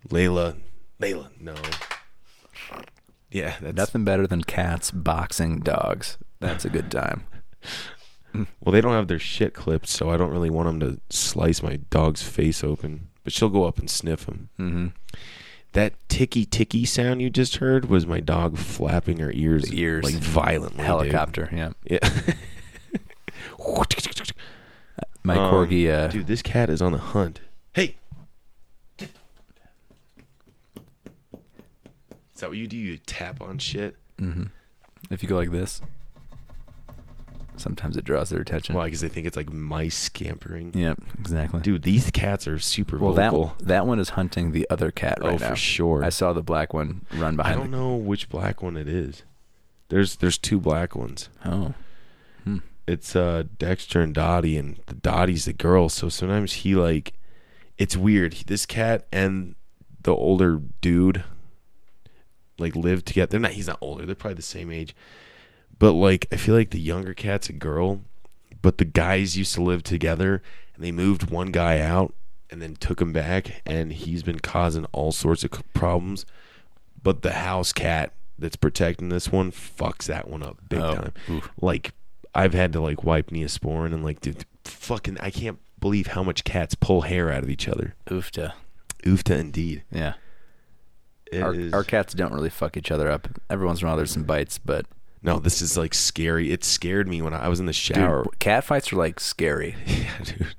Layla. Layla, no. Yeah, that's Nothing better than cats boxing dogs. That's a good time. Well, they don't have their shit clipped, so I don't really want them to slice my dog's face open. But she'll go up and sniff him. hmm That ticky ticky sound you just heard was my dog flapping her ears, The ears. like violently. dude. Helicopter. Yeah, Yeah. my Um, corgi. Uh, Dude, this cat is on the hunt. Hey. Is that what you do? You tap on shit? if you go like this, sometimes it draws their attention. Why? Because they think it's like mice scampering. Yep, exactly. Dude, these cats are super well, vocal. that that one is hunting the other cat right Oh, right for sure. I saw the black one run behind. I don't know which black one it is. There's there's two black ones. The, oh, It's uh Dexter and Dottie, and the Dottie's the girl. So sometimes he like, it's weird. This cat and the older dude like live together. They're not. He's not older. They're probably the same age. But like, I feel like the younger cat's a girl, but the guys used to live together, and they moved one guy out and then took him back, and he's been causing all sorts of problems. But the house cat that's protecting this one fucks that one up big Oh, time. oof. Like, I've had to like wipe Neosporin and like, dude, fucking, I can't believe how much cats pull hair out of each other. oofta. Oofta indeed. Yeah, our, our cats don't really fuck each other up. Every once in a while, there's some bites, but no, this is like scary. It scared me when I was in the dude, shower. cat fights are like scary. yeah, dude.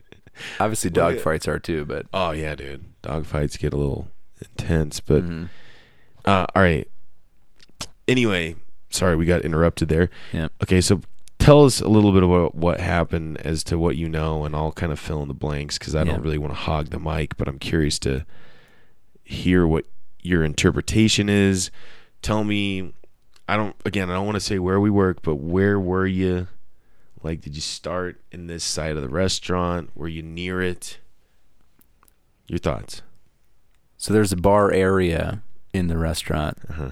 Obviously, Well, dog yeah. fights are too, but Oh yeah, dude. Dog fights get a little intense, but Mhm. uh, all right. Anyway, sorry we got interrupted there. yeah. Okay, so tell us a little bit about what happened as to what you know, and I'll kind of fill in the blanks because I Yeah. don't really want to hog the mic, but I'm curious to hear what your interpretation is. Tell me, I don't. Again, I don't want to say where we work, but where were you? Like, did you start in this side of the restaurant? Were you near it? Your thoughts? So there's a bar area in the restaurant, Uh-huh.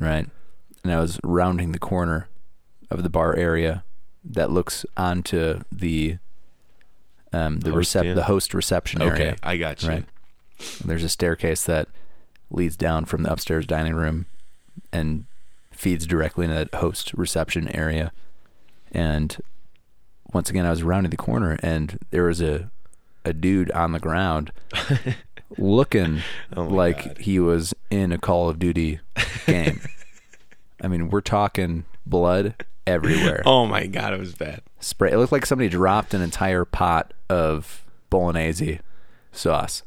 right? And I was rounding the corner of the bar area that looks onto the um the Host recep- the host reception Okay, area. Okay, I got you. Right. There's a staircase that leads down from the upstairs dining room and feeds directly into that host reception area. And once again, I was rounding the corner and there was a a dude on the ground looking Oh like God. he was in a Call of Duty game. I mean, we're talking blood everywhere. Oh my god, it was bad. Spray. It looked like somebody dropped an entire pot of bolognese sauce.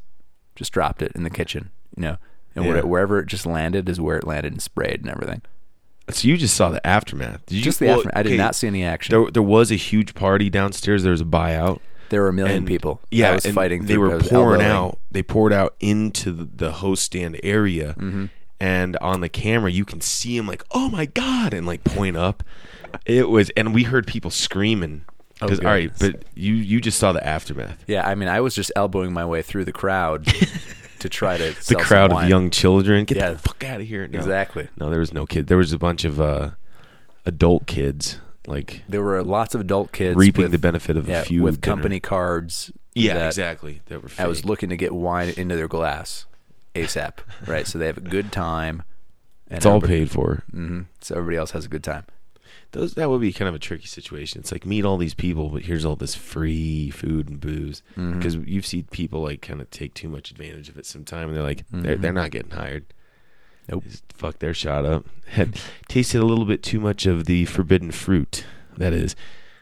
Just dropped it in the kitchen, you know. And Yeah. wherever it just landed is where it landed and sprayed and everything. So you just saw the aftermath. Did you Just the well, aftermath. I did okay, not see any action. There, there was a huge party downstairs. There was a buyout. There were a million and- people. Yeah, I was and fighting. They through- were was pouring elbowing. out. They poured out into the, the host stand area, Mm-hmm. and on the camera you can see him like, "Oh my god!" and like point up. It was, and we heard people screaming. Because all right, goodness. but you you just saw the aftermath. yeah, I mean, I was just elbowing my way through the crowd to try to The crowd of young children. Get Yeah. the fuck out of here. No. Exactly. No, there was no kid. There was a bunch of uh, adult kids, like There were lots of adult kids reaping with, the benefit of yeah, a few with dinner. company cards. Yeah, that exactly. That were. I was looking to get wine into their glass ASAP, right? So they have a good time. And It's all paid for. Mhm. So everybody else has a good time. Those that would be kind of a tricky situation. It's like meet all these people, but here's all this free food and booze Mm-hmm. because you've seen people like kind of take too much advantage of it sometime, and they're like they're they're not getting hired. Mm-hmm. Nope. Just fuck their shot up. Had tasted a little bit too much of the forbidden fruit. That is.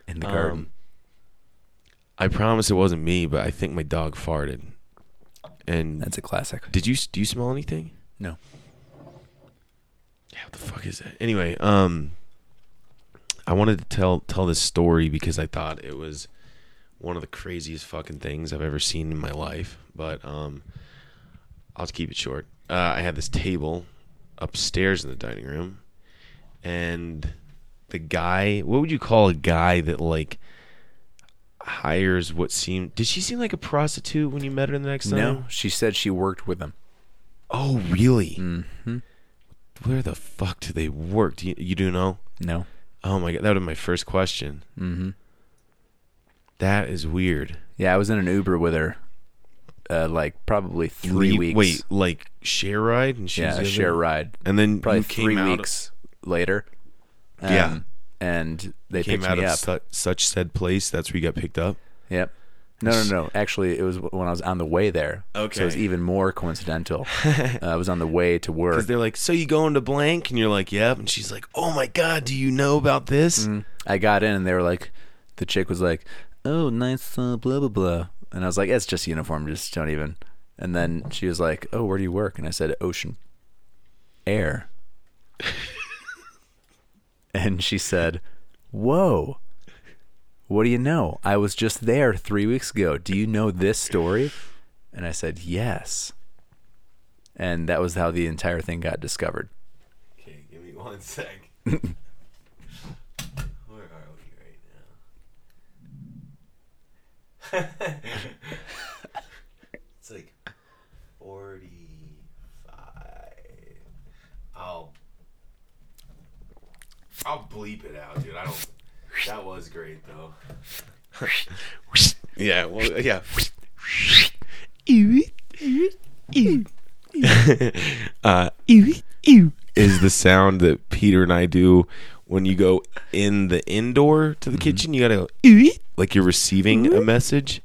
In the garden. Um, I promise it wasn't me, but I think my dog farted. And That's a classic. did you do you smell anything? No. Yeah, what the fuck is that? Anyway, um, I wanted to tell tell this story because I thought it was one of the craziest fucking things I've ever seen in my life. But um, I'll just keep it short. Uh, I had this table upstairs in the dining room, and the guy. What would you call a guy that like hires what seemed? Did she seem like a prostitute when you met her the next time? No, she said she worked with him. Oh, really? Mm-hmm. Where the fuck do they work? Do you, you do know? No. Oh my god, that was my first question. Mm-hmm. That is weird. Yeah, I was in an Uber with her, uh, like probably three You- weeks. Wait, like share ride and she's yeah, other- share ride. and then Probably three weeks later. Um, Yeah. and they came picked out me of up. su- such said place. That's where you got picked up. Yep. No, no, no. Actually, it was when I was on the way there. Okay. So it was even more coincidental. uh, I was on the way to work. Because they're like, so you going to blank? And you're like, yep. And she's like, oh my god, do you know about this? Mm. I got in and they were like, the chick was like, "Oh, nice, uh, blah blah blah," and I was like, "It's just uniform, just don't even." And then she was like, "Oh, where do you work?" And I said, "Ocean Air." and she said, "Whoa, what do you know? I was just there three weeks ago. Do you know this story?" And I said, "Yes." And that was how the entire thing got discovered. Okay, give me one sec. Where are we right now? it's like forty-five. I'll I'll bleep it out, dude. I don't. That was great though. yeah. Well. Yeah. uh, ew ew. is the sound that Peter and I do when you go in the indoor to the kitchen. You gotta go ew like you're receiving a message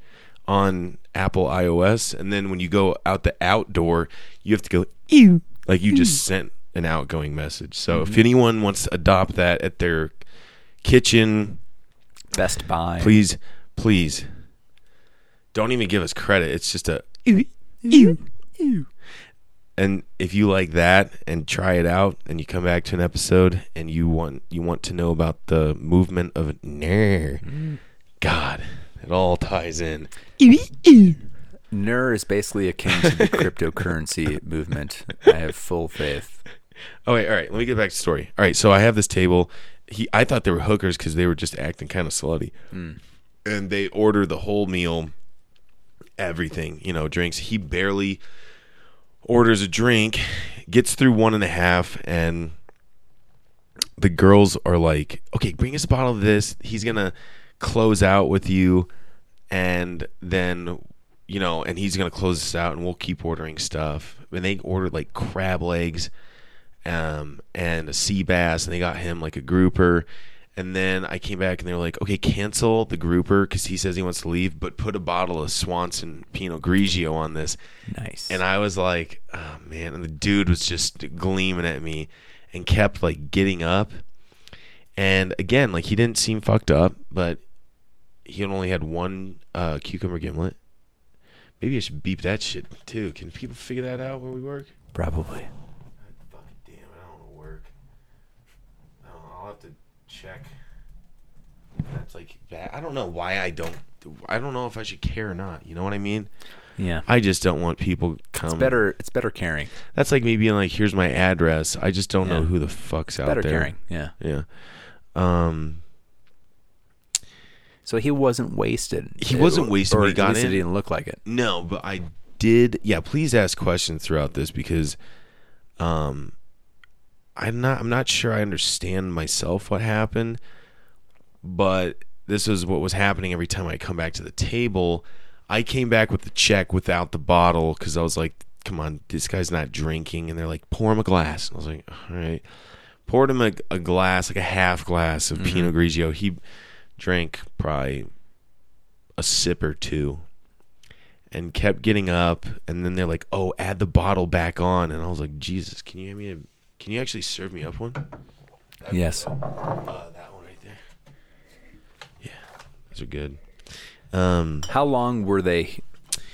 on Apple iOS, and then when you go out the outdoor, you have to go ew, like you just sent an outgoing message. So if anyone wants to adopt that at their kitchen, Best Buy. please, please, don't even give us credit. It's just a. And if you like that and try it out, and you come back to an episode and you want you want to know about the movement of Nair, God, it all ties in. NER is basically akin to the cryptocurrency movement. I have full faith. Oh wait, all right. Let me get back to the story. All right, so I have this table. He, I thought they were hookers because they were just acting kind of slutty, hmm. and they order the whole meal, everything, you know, drinks. He barely orders a drink, gets through one and a half, and the girls are like, "Okay, bring us a bottle of this." He's gonna close out with you, and then you know, and he's gonna close this out, and we'll keep ordering stuff. And they ordered like crab legs, um, and a sea bass, and they got him like a grouper. And then I came back and they were like, "Okay, cancel the grouper because he says he wants to leave, but put a bottle of Swanson Pinot Grigio on this." Nice. And I was like, "Oh man!" And the dude was just gleaming at me and kept like getting up. And again, like he didn't seem fucked up, but he only had one uh, cucumber gimlet. Maybe I should beep that shit too. Can people figure that out where we work? Probably. Fucking damn it, I don't want to work. Oh, I'll have check. That's like that. I don't know why I don't. I don't know if I should care or not. You know what I mean? Yeah. I just don't want people come. It's better. It's better caring. That's like me being like, "Here's my address." I just don't know who the fuck's out Better there. Better caring. Yeah. Yeah. Um. So he wasn't wasted. He wasn't wasted Or he got in. It didn't look like it. No, but I did. Yeah, please ask questions throughout this because, um, I'm not. I'm not sure I understand myself what happened, but this is what was happening every time I come back to the table. I came back with the check without the bottle because I was like, "Come on, this guy's not drinking," and they're like, "Pour him a glass." I was like, "All right." Poured him a, a glass, like a half glass of Pinot mm-hmm. Grigio. He drank probably a sip or two and kept getting up and then they're like oh add the bottle back on and i was like jesus can you give me a can you actually serve me up one Yes. uh, that one right there yeah those are good um How long were they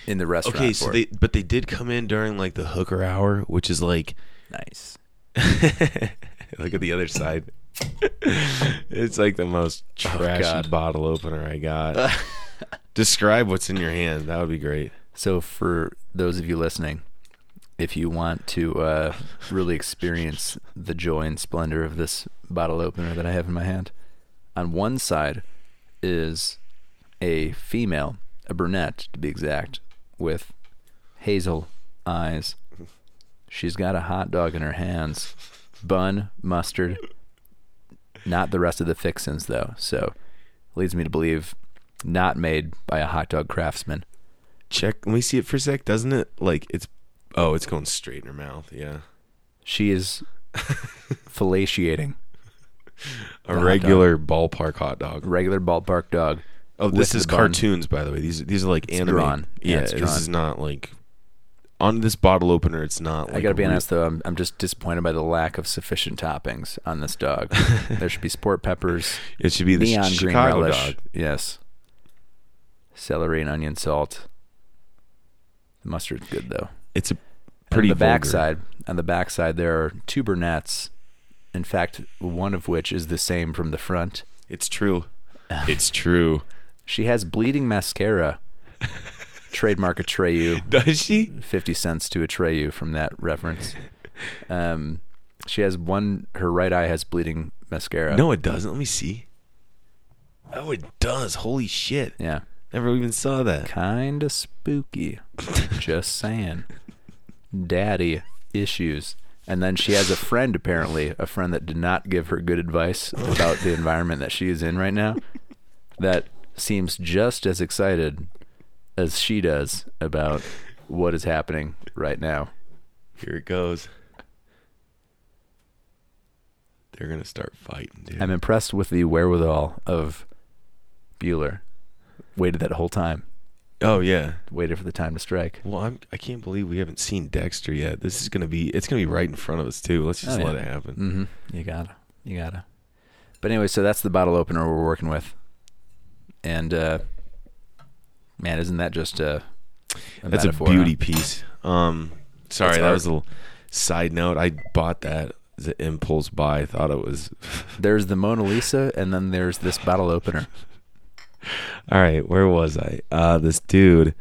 in the restaurant? okay so for? they but they did come in during like the hooker hour which is like nice. look at the other side it's like the most trashy God. bottle opener i got describe what's in your hand that would be great So for those of you listening, if you want to uh, really experience the joy and splendor of this bottle opener that I have in my hand, on one side is a female, a brunette to be exact, with hazel eyes. She's got a hot dog in her hands, bun, mustard, not the rest of the fixins though. So leads me to believe not made by a hot dog craftsman. check let me see it for a sec doesn't it like it's oh it's going straight in her mouth yeah She is fellatiating a The hot regular ballpark hot dog regular ballpark dog. oh this is the bun. cartoons by the way these these are like It's anime drawn. Yeah, yeah, this drawn. is not like on this bottle opener it's not like I gotta be honest though, I'm I'm just disappointed by the lack of sufficient toppings on this dog. there should be sport peppers, it should be the neon Ch- green relish, dog yes, celery and onion salt. The mustard's good though. It's a Pretty on the vulgar. backside, on the backside there are two brunettes. In fact, one of which is the same from the front. it's true it's true She has bleeding mascara. Trademark Atreyu. does she 50 cents to Atreyu from that reference. Um, she has one, her right eye has bleeding mascara. no it doesn't let me see oh it does holy shit Yeah. never even saw that Kind of spooky. Just saying. Daddy issues. And then she has a friend, apparently, a friend that did not give her good advice about the environment that she is in right now, that seems just as excited as she does about what is happening right now. here it goes they're gonna start fighting dude I'm impressed with the wherewithal of Bueller. Waited that whole time. Oh yeah Waited for the time to strike. Well, I'm, I can't believe we haven't seen Dexter yet. This is gonna be it's gonna be right in front of us too. Let's just Oh, let it happen. Mm-hmm. You gotta. You gotta. But anyway, so that's the bottle opener we're working with. And uh man, isn't that just a, a That's metaphor, a huh? beauty piece. Um, sorry, that was a little side note. I bought that as an impulse buy. I thought it was. There's the Mona Lisa and then there's this bottle opener. All right, where was I? Uh, this dude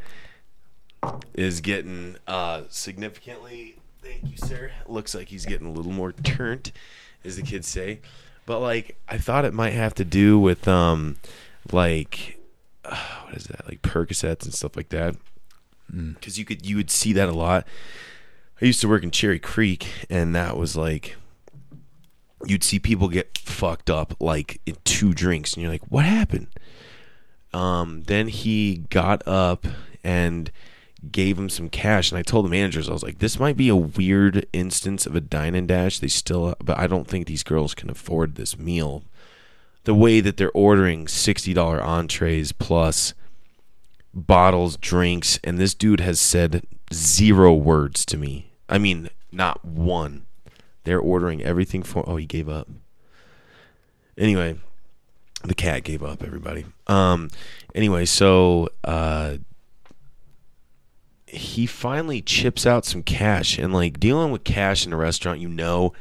is getting uh significantly. Thank you, sir. Looks like he's getting a little more turnt, as the kids say. But like, I thought it might have to do with um, like, uh, what is that? Like Percocets and stuff like that. Because you could you would see that a lot. I used to work in Cherry Creek, and that was like. You'd see people get fucked up like in two drinks, and you're like, "What happened?" Um, then he got up and gave him some cash, and I told the managers, I was like, "This might be a weird instance of a dine and dash. They still, but I don't think these girls can afford this meal. The way that they're ordering sixty dollar entrees plus bottles, drinks, and this dude has said zero words to me. I mean, not one. They're ordering everything for. Oh, he gave up. Anyway, the cat gave up. Everybody. Um. Anyway, so uh, he finally chips out some cash, and like dealing with cash in a restaurant, you know,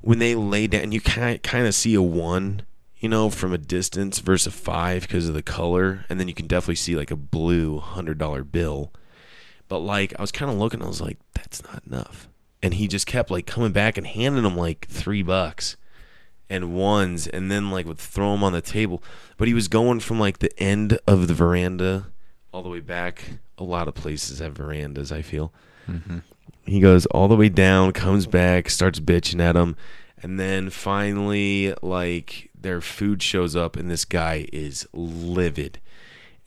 when they lay down, you kind kind of see a one, you know, from a distance versus a five because of the color, and then you can definitely see like a blue hundred dollar bill. But like I was kind of looking, I was like, that's not enough, and he just kept like coming back and handing him like three bucks, and ones, and then like would throw them on the table. But he was going from like the end of the veranda all the way back. A lot of places have verandas. I feel. Mm-hmm. He goes all the way down, comes back, starts bitching at him, and then finally, like their food shows up, and this guy is livid.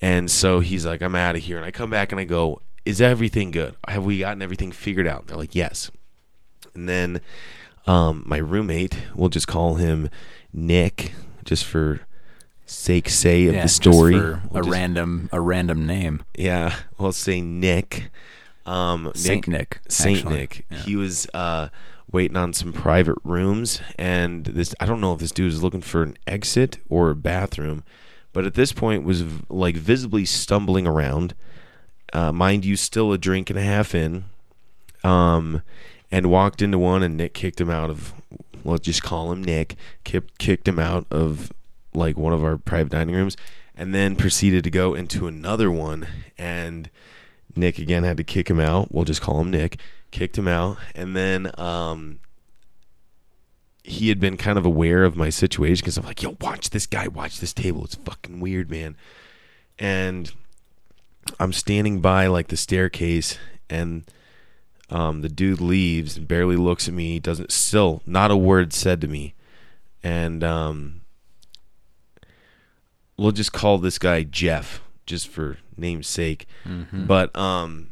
And so he's like, I'm out of here. And I come back and I go, Is everything good? Have we gotten everything figured out? And they're like, Yes. And then um, my roommate, we'll just call him Nick, just for sake say of Yeah, the story. We'll a just- random a random name. Yeah, we'll say Nick. Um, Saint Nick, Saint actually. Nick. Yeah. He was uh, waiting on some private rooms, and this I don't know if this dude was looking for an exit or a bathroom, but at this point was v- like visibly stumbling around. Uh, mind you, still a drink and a half in, um, and walked into one, and Nick kicked him out of. Let's just call him Nick. Kicked kicked him out of like one of our private dining rooms, and then proceeded to go into another one and. Nick again had to kick him out. We'll just call him Nick. Kicked him out, and then um, he had been kind of aware of my situation because I'm like, "Yo, watch this guy, watch this table. It's fucking weird, man." And I'm standing by like the staircase, and um, the dude leaves and barely looks at me. Doesn't still not a word said to me, and um, we'll just call this guy Jeff, just for name's sake. But um,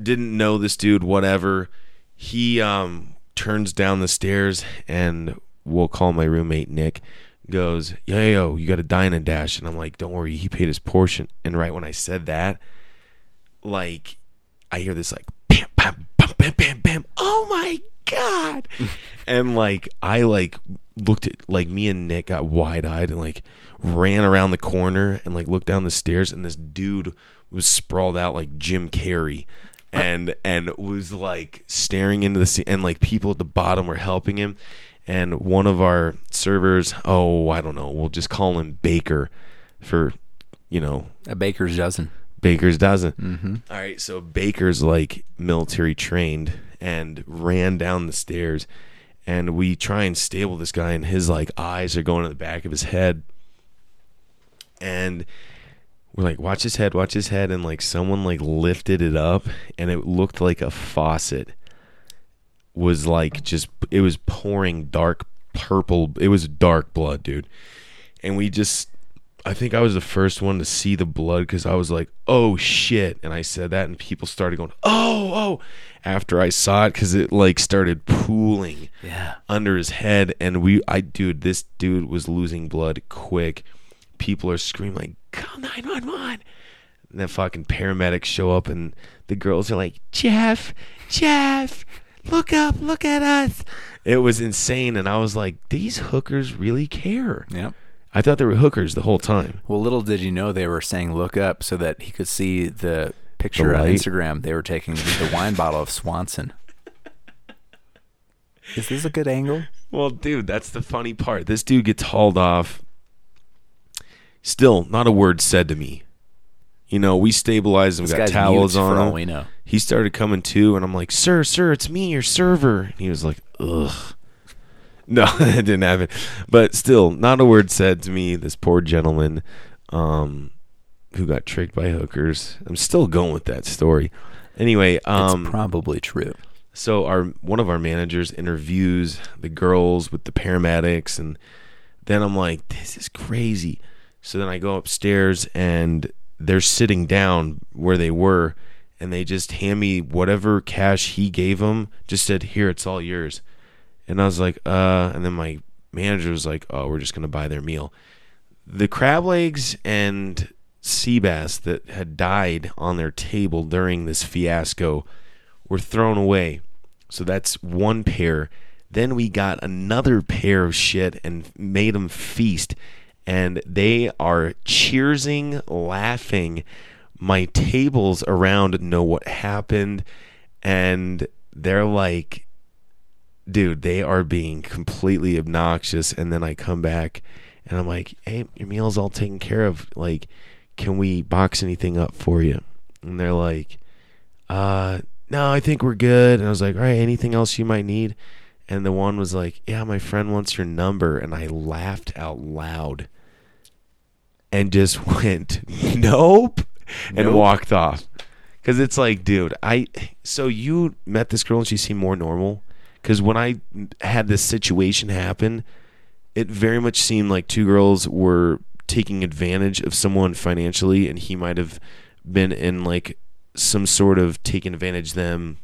didn't know this dude. Whatever. He um turns down the stairs, and we'll call my roommate Nick. Goes, yo, yo, yo, you got a dine and dash, and I'm like, don't worry, he paid his portion. And right when I said that, like, I hear this like, bam, bam, bam. Oh my god! and like, I like looked at like me and Nick got wide eyed and like ran around the corner and like looked down the stairs, and this dude was sprawled out like Jim Carrey. And and was like staring into the sea, and like people at the bottom were helping him, and one of our servers, oh I don't know, we'll just call him Baker, for you know A baker's dozen. Baker's doesn't. Mm-hmm. right, so Baker's like military trained and ran down the stairs, and we try and stable this guy, and his like eyes are going to the back of his head, and we're like, watch his head, watch his head, and like someone like lifted it up, and it looked like a faucet was like just it was pouring dark purple. It was dark blood, dude, and we just I think I was the first one to see the blood because I was like, "Oh shit!" And I said that, and people started going, "Oh, oh!" After I saw it, because it like started pooling Yeah. under his head, and we, I, dude, this dude was losing blood quick. People are screaming like, "Call nine one one!" And then fucking paramedics show up, and the girls are like, "Jeff, Jeff, look up, look at us!" It was insane, and I was like, "These hookers really care." Yep. I thought they were hookers the whole time. Well, little did you know they were saying look up so that he could see the picture The on light. Instagram. They were taking the wine bottle of Swanson. Is this a good angle? Well, dude, that's the funny part. This dude gets hauled off. Still, not a word said to me. You know, we stabilized him, This got guy's towels mute on for all him. we know. He started coming to, and I'm like, "Sir, sir, it's me, your server." And he was like, "Ugh." No, it didn't happen. But still, not a word said to me. This poor gentleman, um, who got tricked by hookers. I'm still going with that story. Anyway, um, it's probably true. so our one of our managers interviews the girls with the paramedics and then I'm like this is crazy. So then I go upstairs and they're sitting down where they were and they just hand me whatever cash he gave them just said here it's all yours. And I was like uh and then my manager was like oh we're just going to buy their meal. The crab legs and sea bass that had died on their table during this fiasco were thrown away. So that's one pair. Then we got another pair of shit and made them feast. And they are cheersing, laughing. My tables around know what happened. And they're like, dude, they are being completely obnoxious. And then I come back and I'm like, hey, your meal's all taken care of. Like, can we box anything up for you? And they're like, uh, no, I think we're good. And I was like, all right, anything else you might need? And the one was like, "Yeah, my friend wants your number," and I laughed out loud, and just went, "Nope," and Nope. walked off. Because it's like, dude, I so you met this girl and she seemed more normal. Because when I had this situation happen, it very much seemed like two girls were taking advantage of someone financially, and he might have been in like some sort of taking advantage of them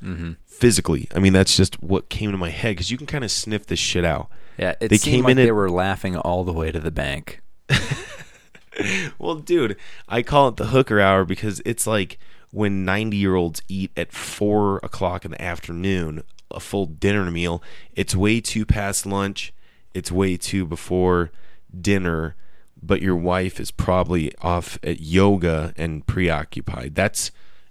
Mm-hmm. physically. I mean, that's just what came to my head because you can kind of sniff this shit out. Yeah, it They seemed came like they at- were laughing all the way to the bank. Well, dude, I call it the hooker hour because it's like when 90 year olds eat at four o'clock in the afternoon, a full dinner meal. It's way too past lunch. It's way too before dinner, but your wife is probably off at yoga and preoccupied. That's,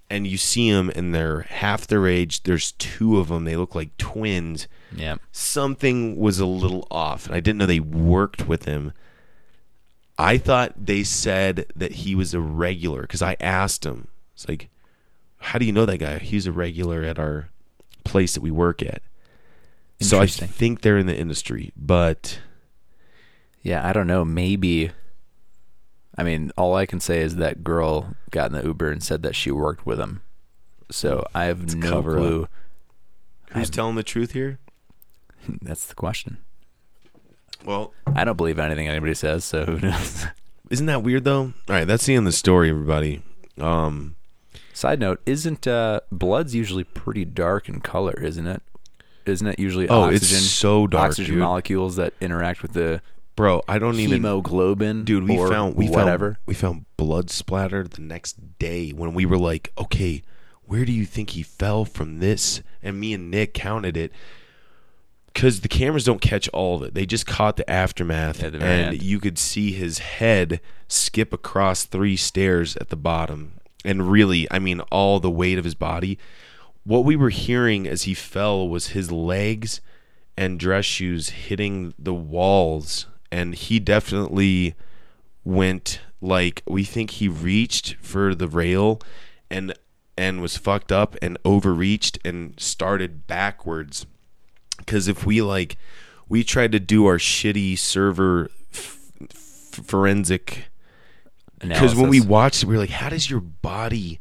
and you see them and they're half their age. There's two of them. They look like twins. Yeah. something was a little off, and I didn't know they worked with him. I thought they said that he was a regular because I asked him. It's like, how do you know that guy? He's a regular at our place that we work at. So I think they're in the industry, but Yeah, I don't know. Maybe. I mean, all I can say is that girl got in the Uber and said that she worked with him. So I have no cover up. clue. who's telling the truth here? That's the question. Well, I don't believe anything anybody says, so who knows? isn't that weird though? All right, that's the end of the story, everybody. Um, Side note: Isn't uh, blood's usually pretty dark in color? Isn't it? Isn't it usually Oh, it's so dark, Oxygen dude. molecules that interact with the bro, I don't even hemoglobin. dude we found we whatever. found we found blood splatter the next day when we were like okay where do you think he fell from this and me and nick counted it because the cameras don't catch all of it they just caught the aftermath At the and you could see his head skip across three stairs at the bottom and really i mean all the weight of his body what we were hearing as he fell was his legs and dress shoes hitting the walls. And he definitely went like we think he reached for the rail and and was fucked up and overreached and started backwards. Because if we like we tried to do our shitty server f- forensic because when we watched it, we were like, how does your body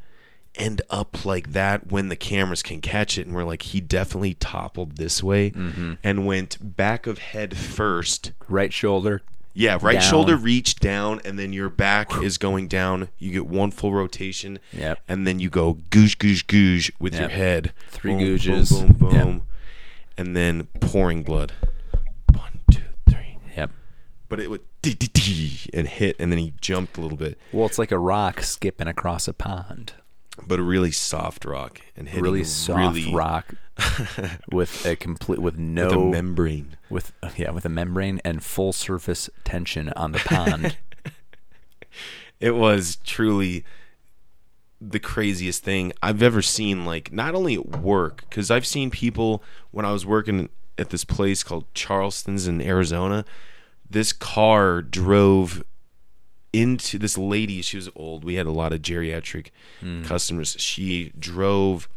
end up like that when the cameras can catch it? And we're like, he definitely toppled this way Mm-hmm. and went back of head first. right shoulder. Yeah, right Down. shoulder reach down, and then your back is going down. You get one full rotation, Yep. and then you go goosh, goosh, goosh with your head. Three boom, googes. Boom, boom, Yep. boom. And then pouring blood. One, two, three. Yep. But it would dee, dee, dee, and hit, and then he jumped a little bit. Well, it's like a rock skipping across a pond. but a really soft rock and hitting really soft really- rock with a complete with no with membrane. with yeah with a membrane and full surface tension on the pond. It was truly the craziest thing I've ever seen. Like not only at work, because I've seen people when I was working at this place called Charleston's in Arizona. This car drove into this lady. She was old. We had a lot of geriatric hmm. customers. She drove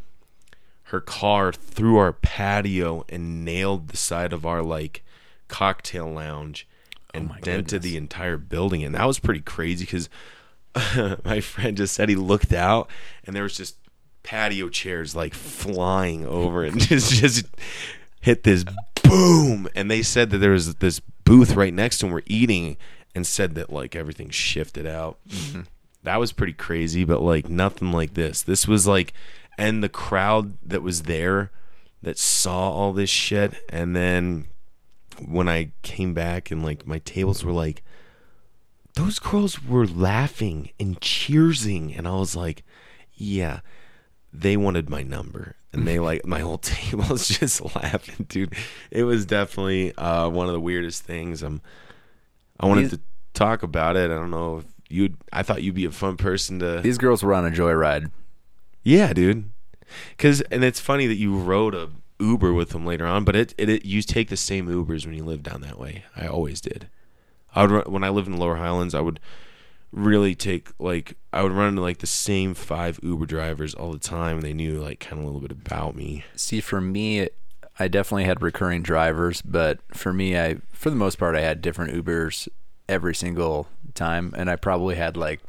her car through our patio and nailed the side of our like cocktail lounge oh and my dented goodness. the entire building and that was pretty crazy because my friend just said he looked out and there was just patio chairs like flying over and just just hit this boom. And they said that there was this booth right next to them we're eating and said that like everything shifted out. Mm-hmm. That was pretty crazy but like nothing like this. This was like and the crowd that was there that saw all this shit. And then when i came back and like my tables were like those girls were laughing and cheersing and i was like yeah they wanted my number and they like my whole table was just laughing dude it was definitely uh, one of the weirdest things i'm i wanted to talk about it i don't know if you'd i thought you'd be a fun person to These girls were on a joyride. yeah, dude. Cause and it's funny that you rode a Uber with them later on, but it, it, it you take the same Ubers when you live down that way. I always did. I would when I lived in the Lower Highlands, I would really take like I would run into like the same five Uber drivers all the time. They knew like kind of a little bit about me. See, for me, I definitely had recurring drivers, but for me, I for the most part, I had different Ubers every single time, and I probably had like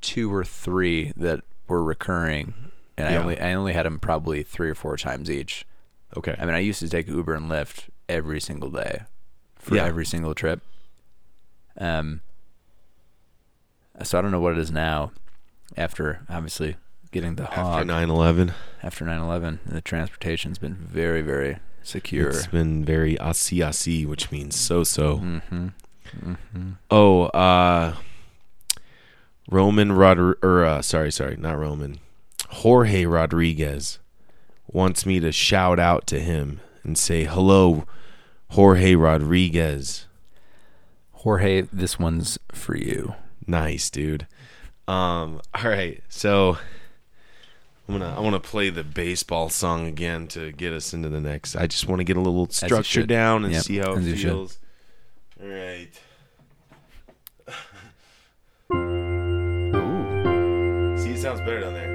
two or three that were recurring, and I only I only had them probably three or four times each. Okay. I mean, I used to take Uber and Lyft every single day for Yeah. every single trip. Um, so I don't know what it is now. After obviously getting the After hog 9/11, after 9/11, the transportation's been very very secure. it's been very asi asi, which means so so. mm-hmm. Mm-hmm. Oh, uh, Roman Rodri or uh, sorry, sorry, not Roman. Jorge Rodriguez wants me to shout out to him and say hello, Jorge Rodriguez. Jorge, this one's for you. Nice, dude. Um, all right, so I'm gonna I want to play the baseball song again to get us into the next. I just want to get a little structure down and Yep, see how it as you should. feels. All right. Ooh. See, it sounds better down there.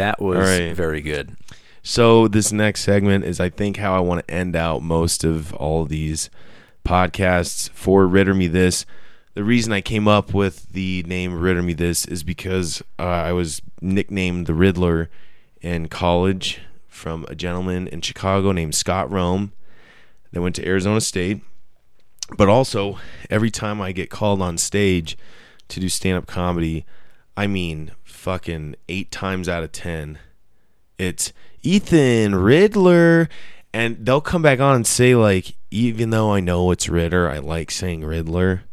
That was right. very good. So this next segment is, I think, how I want to end out most of all these podcasts for Ritter Me This. The reason I came up with the name Ritter Me This is because uh, I was nicknamed the Riddler in college from a gentleman in Chicago named Scott Rome that went to Arizona State. But also, every time I get called on stage to do stand up comedy, I mean, fucking eight times out of ten, it's Ethan Riddler. And they'll come back on and say, like, even though I know it's Ritter, I like saying Riddler,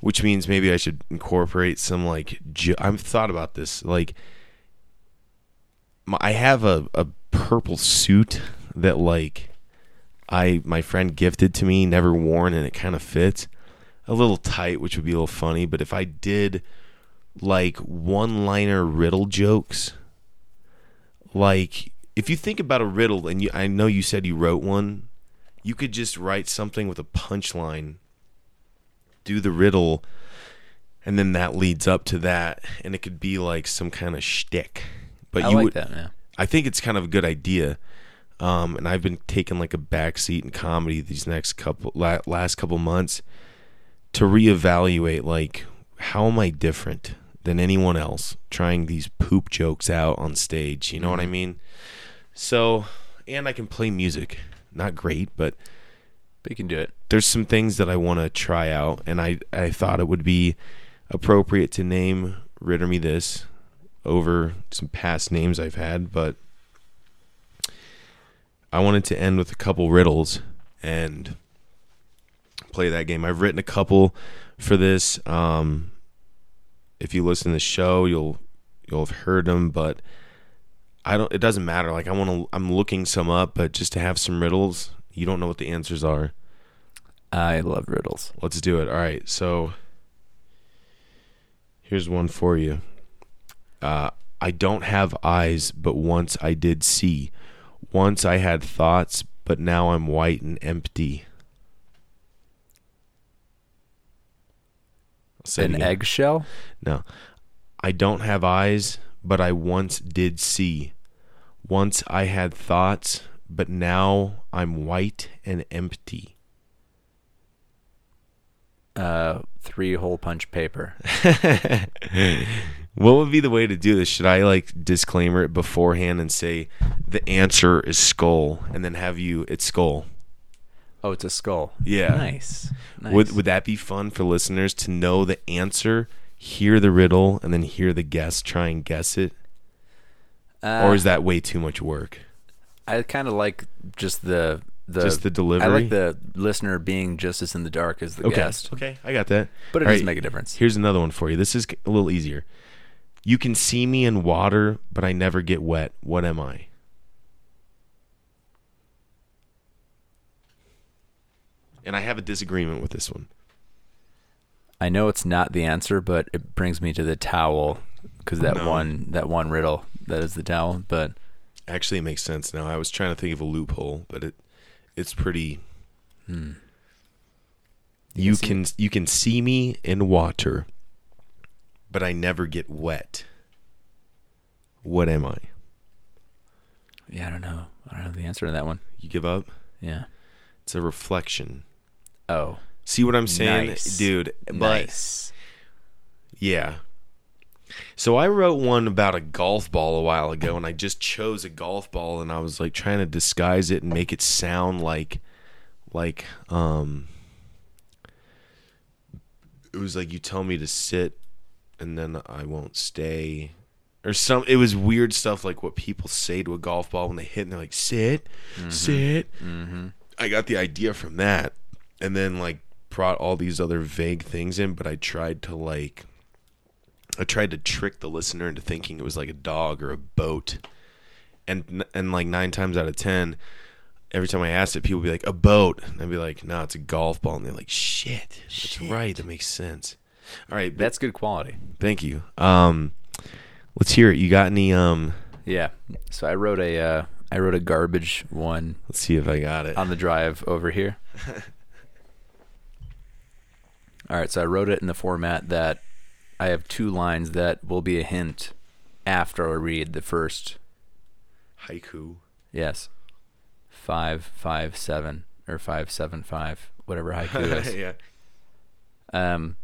which means maybe I should incorporate some, like, jo- I've thought about this. Like, my, I have a, a purple suit that, like, I my friend gifted to me, never worn, and it kind of fits. A little tight, which would be a little funny, but if I did like one liner riddle jokes, like if you think about a riddle and you I know you said you wrote one, you could just write something with a punchline, do the riddle, and then that leads up to that, and it could be like some kind of shtick. But I you like would, that, man. I think it's kind of a good idea. Um, and I've been taking like a back seat in comedy these next couple la- last couple months to reevaluate like how am I different than anyone else trying these poop jokes out on stage. You know what I mean? So, and I can play music, not great, but But you can do it. there's some things that I want to try out, and I I thought it would be appropriate to name Ritter Me This over some past names I've had, but I wanted to end with a couple riddles and play that game. I've written a couple for this. Um, if you listen to the show, you'll you'll have heard them, but I don't. It doesn't matter. Like I want to. I'm looking some up, but just to have some riddles, you don't know what the answers are. I love riddles. Let's do it. All right. So here's one for you. Uh, I don't have eyes, but once I did see. Once I had thoughts, but now I'm white and empty. Say An eggshell? No. I don't have eyes, but I once did see. Once I had thoughts, but now I'm white and empty. Uh, three hole punch paper. what would be the way to do this? Should I like disclaimer it beforehand and say the answer is skull and then have you it's skull? Oh, it's a skull. Yeah. Nice. nice. Would would that be fun for listeners to know the answer, hear the riddle, and then hear the guest try and guess it? uh, or is that way too much work? I kind of like just the the Just the I like the listener being just as in the dark as the Okay. guest, Okay, I got that. but it All does right, make a difference. Here's another one for you. This is a little easier. You can see me in water, but I never get wet. What am I? And I have a disagreement with this one. I know it's not the answer, but it brings me to the towel because that No. one that one riddle that is the towel. But Actually, it makes sense now. I was trying to think of a loophole, but it it's pretty. Hmm. You see can you can see me in water, but I never get wet. What am I? Yeah, I don't know. I don't know the answer to that one. You give up? Yeah. It's a reflection. Oh, See what I'm saying, Nice. dude? But nice. yeah. So I wrote one about a golf ball a while ago, and I just chose a golf ball, and I was like trying to disguise it and make it sound like, like, um, it was like you tell me to sit, and then I won't stay, or some. It was weird stuff like what people say to a golf ball when they hit, and they're like, "Sit, sit." I got the idea from that, and then like brought all these other vague things in, but I tried to like I tried to trick the listener into thinking it was like a dog or a boat. And and like 9 times out of 10 every time I asked it people would be like a boat and I'd be like no it's a golf ball and they're like shit that's right that makes sense. All right, That's good quality. thank you. Um let's hear it. You got any um Yeah. So I wrote a uh, I wrote a garbage one let's see if I got it. on the drive over here. All right, so I wrote it in the format that I have two lines that will be a hint after I read the first. Haiku. Yes, five five seven or five seven five, whatever haiku is. yeah. Um,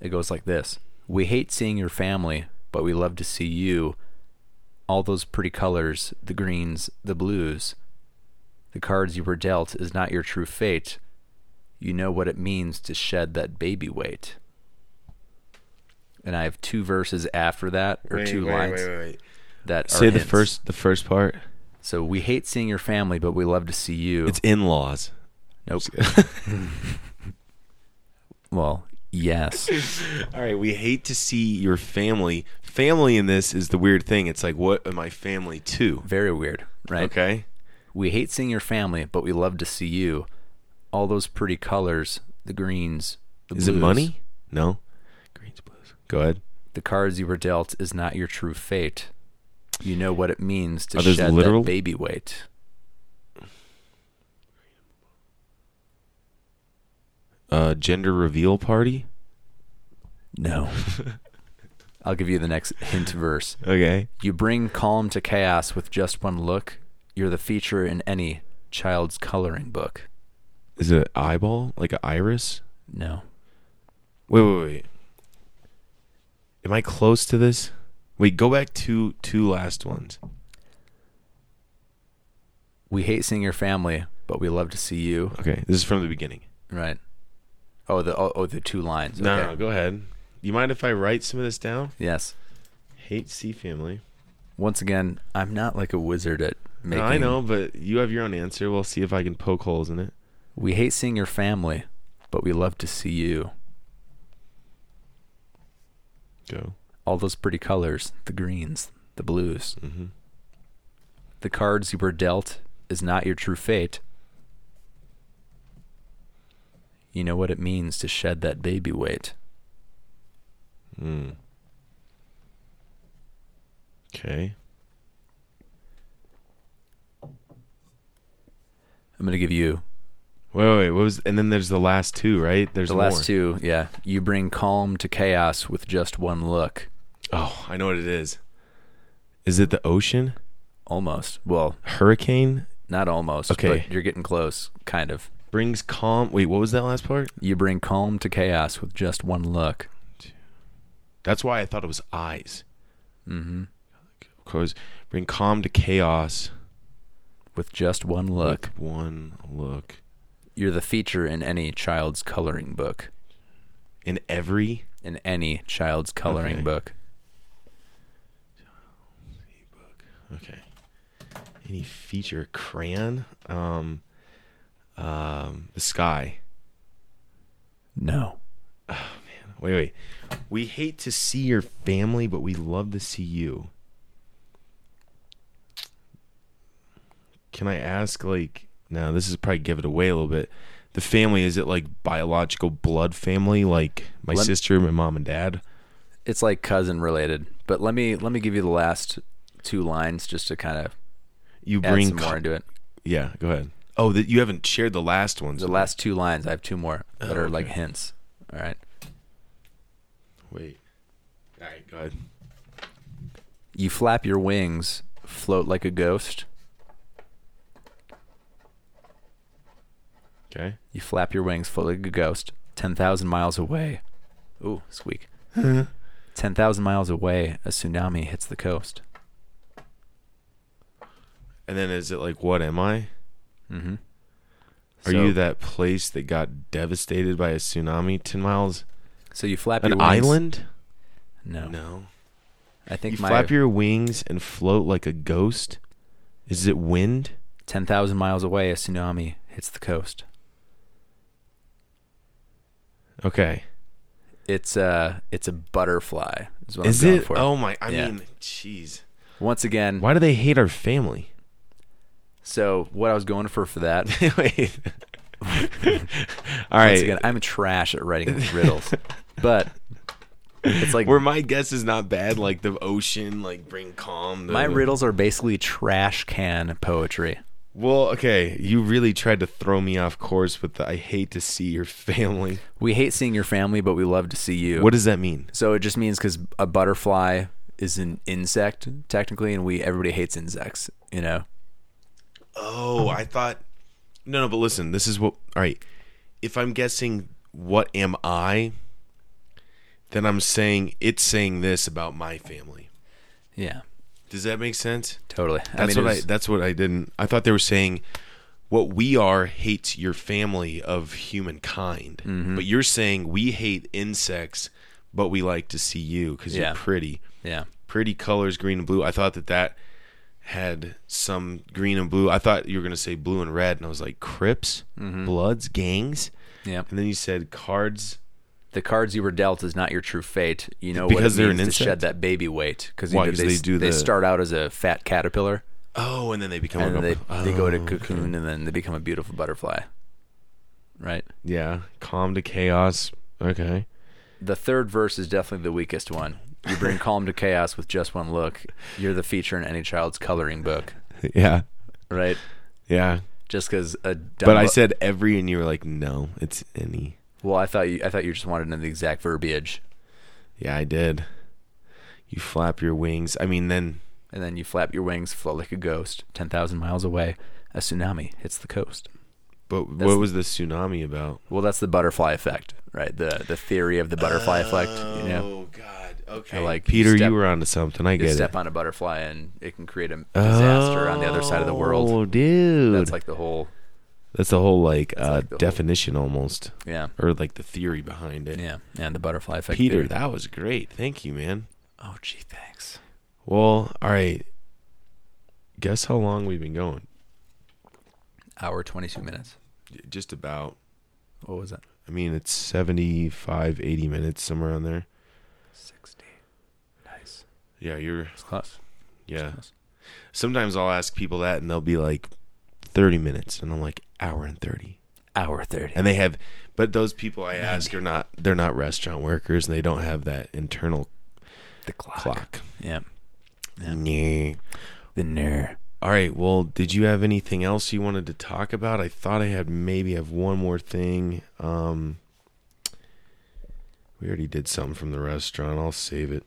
it goes like this: We hate seeing your family, but we love to see you. All those pretty colors, the greens, the blues. The cards you were dealt is not your true fate. You know what it means to shed that baby weight. And I have two verses after that, or Wait, two wait, lines wait, wait. that are Say the hints. first the first part. So we hate seeing your family, but we love to see you. It's in-laws. nope. well, yes. All right, we hate to see your family. Family in this is the weird thing. It's like, what am I family to? Very weird, right? Okay. We hate seeing your family, but we love to see you. All those pretty colors, the greens, the blues. Is it money? No. Greens, blues. Go ahead. The cards you were dealt is not your true fate. You know what it means to Are shed literal? that baby weight. Uh, gender reveal party. No. I'll give you the next hint verse. Okay. You bring calm to chaos with just one look. You're the feature in any child's coloring book. Is it an eyeball? Like an iris? No. Wait, wait, wait. Am I close to this? Wait, go back to two last ones. We hate seeing your family, but we love to see you. Okay, this is from the beginning. Right. Oh, the oh, oh the two lines. No, Okay. no, go ahead. You mind if I write some of this down? Yes. Hate see family. Once again, I'm not like a wizard at making. No. I know, but you have your own answer. We'll see if I can poke holes in it. We hate seeing your family, but we love to see you. Go. All those pretty colors, the greens, the blues. Mm-hmm. The cards you were dealt is not your true fate. You know what it means to shed that baby weight. Mm. Okay. I'm gonna give you Wait, wait, wait. What was? And then there's the last two, right? There's the last two. Yeah, you bring calm to chaos with just one look. Oh, I know what it is. Is it the ocean? Almost. Well, Hurricane not almost. Okay. But you're getting close. Kind of. brings calm. Wait, what was that last part? You bring calm to chaos with just one look. That's why I thought it was eyes. Mm-hmm. Because bring calm to chaos. With just one look. With one look. You're the feature in any child's coloring book. In every In any child's coloring Okay. book. Okay. Any feature crayon? Um um the sky. No. Oh man. Wait, wait. We hate to see your family, but we love to see you. Can I ask like no, this is probably give it away a little bit. The family is it like biological blood family like my Lem- sister, my mom and dad? It's like cousin related. But let me let me give you the last two lines just to kind of You add bring some more into it. Yeah, go ahead. Oh, that you haven't shared the last ones. The last two lines, I have two more oh, that Oh, are like hints. All right. Wait. All right, go ahead. You flap your wings, float like a ghost. Okay. You flap your wings, float like a ghost. 10,000 miles away. Ooh, squeak. 10,000 miles away, a tsunami hits the coast. And then is it like, what am I? Mm-hmm. Are you that place that got devastated by a tsunami ten miles? So you flap An your wings. island? No. No. I think You my flap your wings and float like a ghost? Is it wind? 10,000 miles away, a tsunami hits the coast. Okay. It's a it's a butterfly. Is, what Is I'm going it? For. Oh my! I Yeah. mean, jeez. Once again, Why do they hate our family? so what I was going for for that. Wait. All Once again, I'm trash at writing these riddles, but it's like Where my guess is not bad, like the ocean, like bring calm. The, my riddles are basically trash can poetry. Well, okay, you really tried to throw me off course with the "I hate to see your family." We hate seeing your family, but we love to see you. What does that mean? So it just means because a butterfly is an insect technically, and we everybody hates insects. You know. Oh, I thought. No, no, but listen. This is what. All right. If I'm guessing, what am I? Then I'm saying it's saying this about my family. Yeah. Does that make sense? Totally. That's I mean, what it I. That's what I didn't. I thought they were saying, what we are hates your family of humankind, Mm-hmm. but you're saying we hate insects, but we like to see you because Yeah. you're pretty. yeah. Pretty colors, green and blue. I thought that that had some green and blue. I thought you were gonna say blue and red, and I was like Crips, Mm-hmm. Bloods, gangs, Yeah. and then you said cards. The cards you were dealt is not your true fate. You know Because what they're it an means to insect? shed that baby weight because Why? they, they do they the- start out as a fat caterpillar Oh, and then they become and a- they they go to Oh, cocoon and then they become a beautiful butterfly. Right. Yeah, calm to chaos. Okay. The third verse is definitely the weakest one. You bring calm to chaos with just one look. You're the feature in any child's coloring book, Yeah. right? Yeah. Just because a dumb But I said every, and you were like, no, it's any. Well, I thought you I thought you just wanted to know the exact verbiage, Yeah, I did. You flap your wings. I mean, then and then you flap your wings, float like a ghost, ten thousand miles away. A tsunami hits the coast. But That's- what was the tsunami about? Well, that's the butterfly effect, right? The the theory of the butterfly effect. You know, Oh God. Okay. like, Peter, you you, were onto something. I you get it. step on a butterfly and it can create a disaster on the other side of the world. Oh, dude. That's like the whole That's the whole like uh, like the whole- definition almost, yeah, or like the theory behind it. yeah, and the butterfly effect. Peter, theory. that was great. Thank you, man. Oh, gee, thanks. Well, all right. Guess how long we've been going? Hour twenty two minutes. Just about. What was that? I mean, it's 75, 80 minutes, somewhere on there. Sixty. Nice. Yeah, you're. It's close. Yeah. Close. Sometimes I'll ask people that, and they'll be like, 30 minutes. And I'm like, hour and 30. Hour thirty. And they have, but those people I ask are not, they're not restaurant workers, and they don't have that internal the clock. clock. Yeah. Yeah. Nah. The ner. All right. Well, did you have anything else you wanted to talk about? I thought I had maybe have one more thing. Um, we already did something from the restaurant. I'll save it.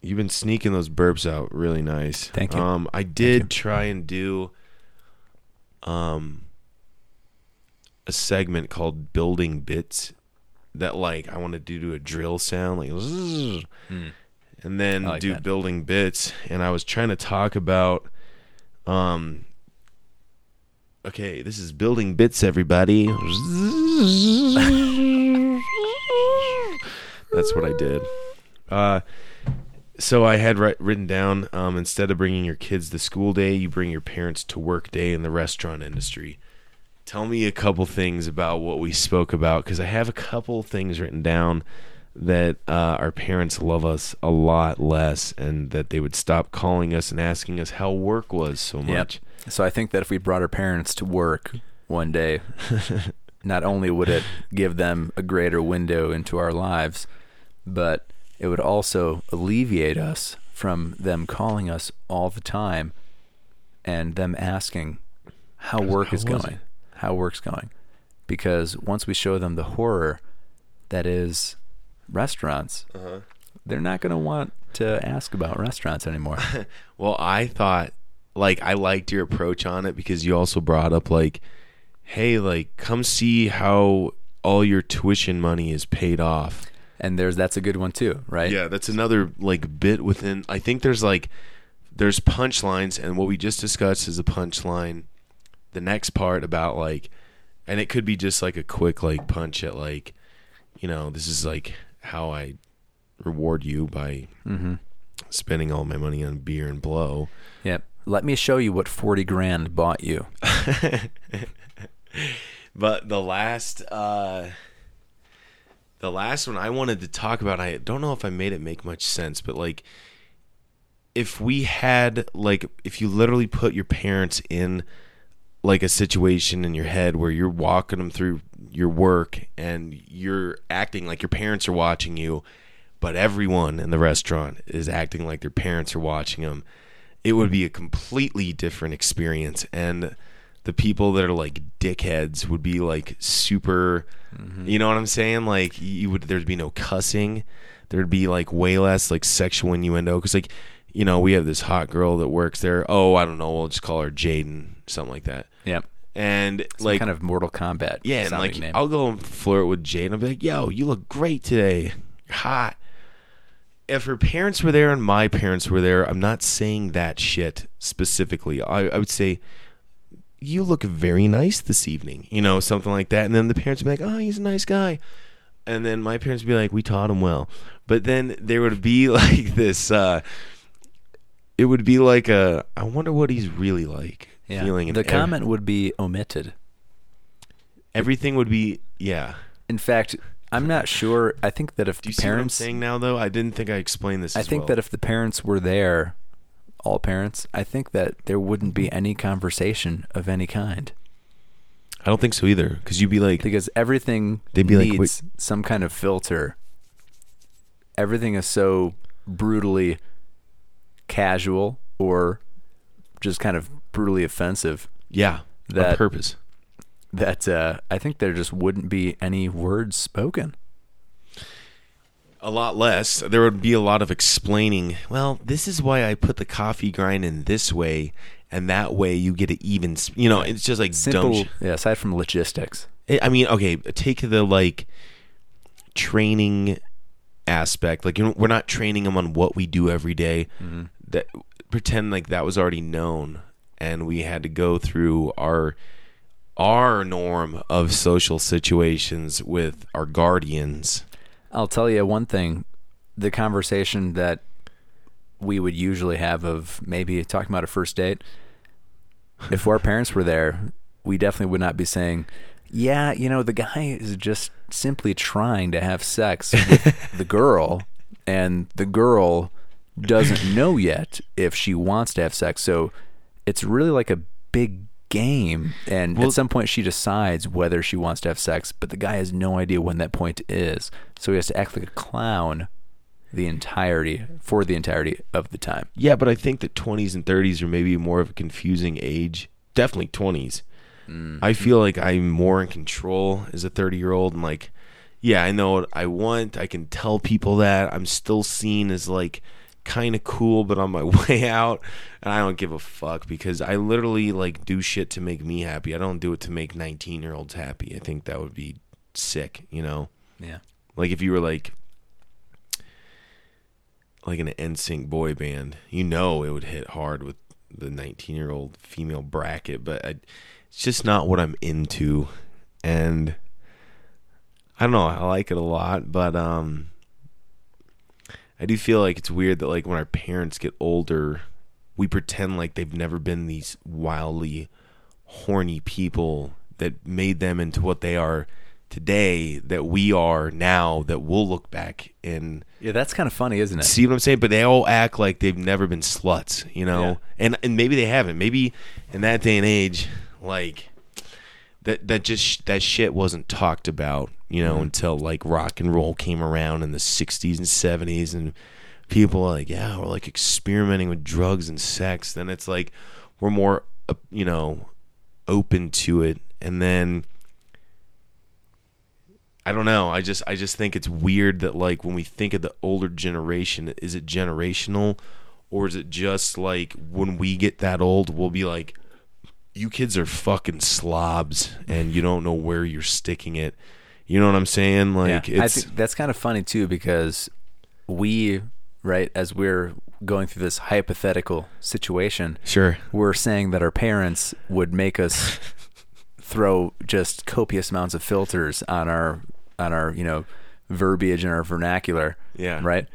You've been sneaking those burps out really nice. Thank you. Um, I did try and do um a segment called building bits that like I want to do to a drill sound like zzz, Hmm. and then like do that. building bits and I was trying to talk about um okay this is building bits everybody that's what I did uh so I had wri- written down um, instead of bringing your kids to school day, you bring your parents to work day in the restaurant industry. Tell me a couple things about what we spoke about because I have a couple things written down that uh, our parents love us a lot less and that they would stop calling us and asking us how work was so much. So I think that if we brought our parents to work one day, not only would it give them a greater window into our lives, but it would also alleviate us from them calling us all the time and them asking, how work how is going. it? How work's going. Because once we show them the horror that is restaurants, Uh-huh. they're not going to want to ask about restaurants anymore. Well, I thought like I liked your approach on it because you also brought up like, hey, like come see how all your tuition money is paid off. And there's that's a good one too, right? Yeah, that's another like bit within. I think there's like there's punchlines, and what we just discussed is a punchline. The next part about like, and it could be just like a quick like punch at like, you know, this is like how I reward you by Mm-hmm. spending all my money on beer and blow. Yep. Let me show you what 40 grand bought you. But the last uh the last one I wanted to talk about, I don't know if I made it make much sense, but like if we had like if you literally put your parents in like a situation in your head where you're walking them through your work and you're acting like your parents are watching you, but everyone in the restaurant is acting like their parents are watching them, it would be a completely different experience. And the people that are like dickheads would be like super, mm-hmm. you know what I'm saying? Like you would, there'd be no cussing. There'd be like way less like sexual innuendo. Cause like, you know, we have this hot girl that works there. Oh, I don't know. We'll just call her Jaden, something like that. Yep. And Some like, kind of Mortal Kombat. yeah, and like name. I'll go and flirt with jaden I'll be like, "Yo, you look great today. You're hot." If her parents were there and my parents were there, I'm not saying that shit specifically. I, I would say, "You look very nice this evening," you know, something like that. And then the parents would be like, "Oh, he's a nice guy," and then my parents would be like, "We taught him well." But then there would be like this. uh It would be like a. I wonder what he's really like. yeah. Feeling the comment would be omitted. everything would be yeah. In fact, I'm not sure. I think that if Do you the see what I'm parents, saying now, though? I didn't think I explained this. I think well. that if the parents were there, all parents, I think that there wouldn't be any conversation of any kind I don't think so either, because you'd be like, because everything They'd be like, needs some kind of filter. Everything is so brutally casual or just kind of brutally offensive yeah, that- on purpose. that uh, I think there just wouldn't be any words spoken. A lot less. There would be a lot of explaining. Well, this is why I put the coffee grind in this way, and that way you get it even. You know, it's just like dumb. Simple, sh- yeah. Aside from logistics, I I mean, okay, take the like training aspect. Like, you know, we're not training them on what we do every day. Mm-hmm. That pretend like that was already known, and we had to go through our our norm of social situations with our guardians. I'll tell you one thing: the conversation that we would usually have of maybe talking about a first date. If our parents were there, we definitely would not be saying, "Yeah, you know, the guy is just simply trying to have sex with the girl, and the girl doesn't know yet if she wants to have sex." So it's really like a big game, and Well- at some point she decides whether she wants to have sex, but the guy has no idea when that point is, so he has to act like a clown the entirety for the entirety of the time. Yeah, but I think that 20s and 30s are maybe more of a confusing age. Definitely 20s. Mm. I feel like I'm more in control as a 30 year old. And like, yeah, I know what I want. I can tell people that. I'm still seen as like kind of cool, but on my way out. And I don't give a fuck because I literally like do shit to make me happy. I don't do it to make 19 year olds happy. I think that would be sick, you know? Yeah. Like if you were like like an NSYNC boy band, you know it would hit hard with the 19 year old female bracket, but I, it's just not what I'm into, and I don't know. I like it a lot, but um, I do feel like it's weird that like when our parents get older, we pretend like they've never been these wildly horny people that made them into what they are today that we are now that we'll look back and Yeah, that's kind of funny, isn't it? see what I'm saying but they all act like they've never been sluts you know Yeah. and and maybe they haven't maybe in that day and age like that that just that shit wasn't talked about you know until like rock and roll came around in the 60s and 70s and people are like yeah we're like experimenting with drugs and sex then it's like we're more uh, you know open to it and then I don't know. I just I just think it's weird that like when we think of the older generation, is it generational or is it just like when we get that old, we'll be like you kids are fucking slobs and you don't know where you're sticking it. You know what I'm saying? Like yeah, I it's think that's kind of funny too because we, right, as we're going through this hypothetical situation, sure. we're saying that our parents would make us throw just copious amounts of filters on our on our you know verbiage and our vernacular. Yeah. Right.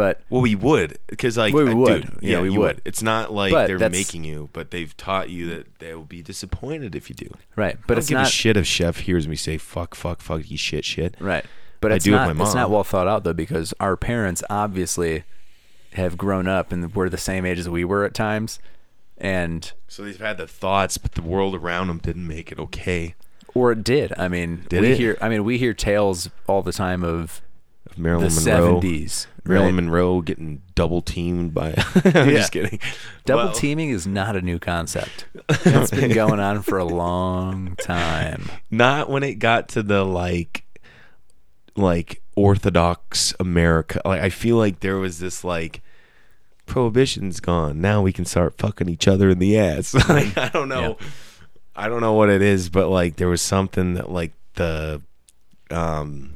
But Well, we would because like We would. dude, Yeah, we you would. It's not like But they're that's- making you, but they've taught you that they will be disappointed if you do. right. I But don't it's give a not shit if chef hears me say fuck, fuck, fuck, you shit, shit. right. But I it's do with not. my It's not mom. well thought out though because our parents obviously have grown up and were the same age as we were at times, and So they've had the thoughts, but the world around them didn't make it okay. or it did. I mean, Did we it? hear. I mean, we hear tales all the time Of Marilyn the Monroe, seventies. Marilyn Monroe getting double teamed by. I'm Yeah. just kidding. Double teaming is not a new concept. It's been going on for a long time. Not when it got to the like, like Orthodox America. Like I feel like there was this like. Prohibition's gone. Now we can start fucking each other in the ass. like, I don't know. Yeah. I don't know what it is, but like there was something that like the um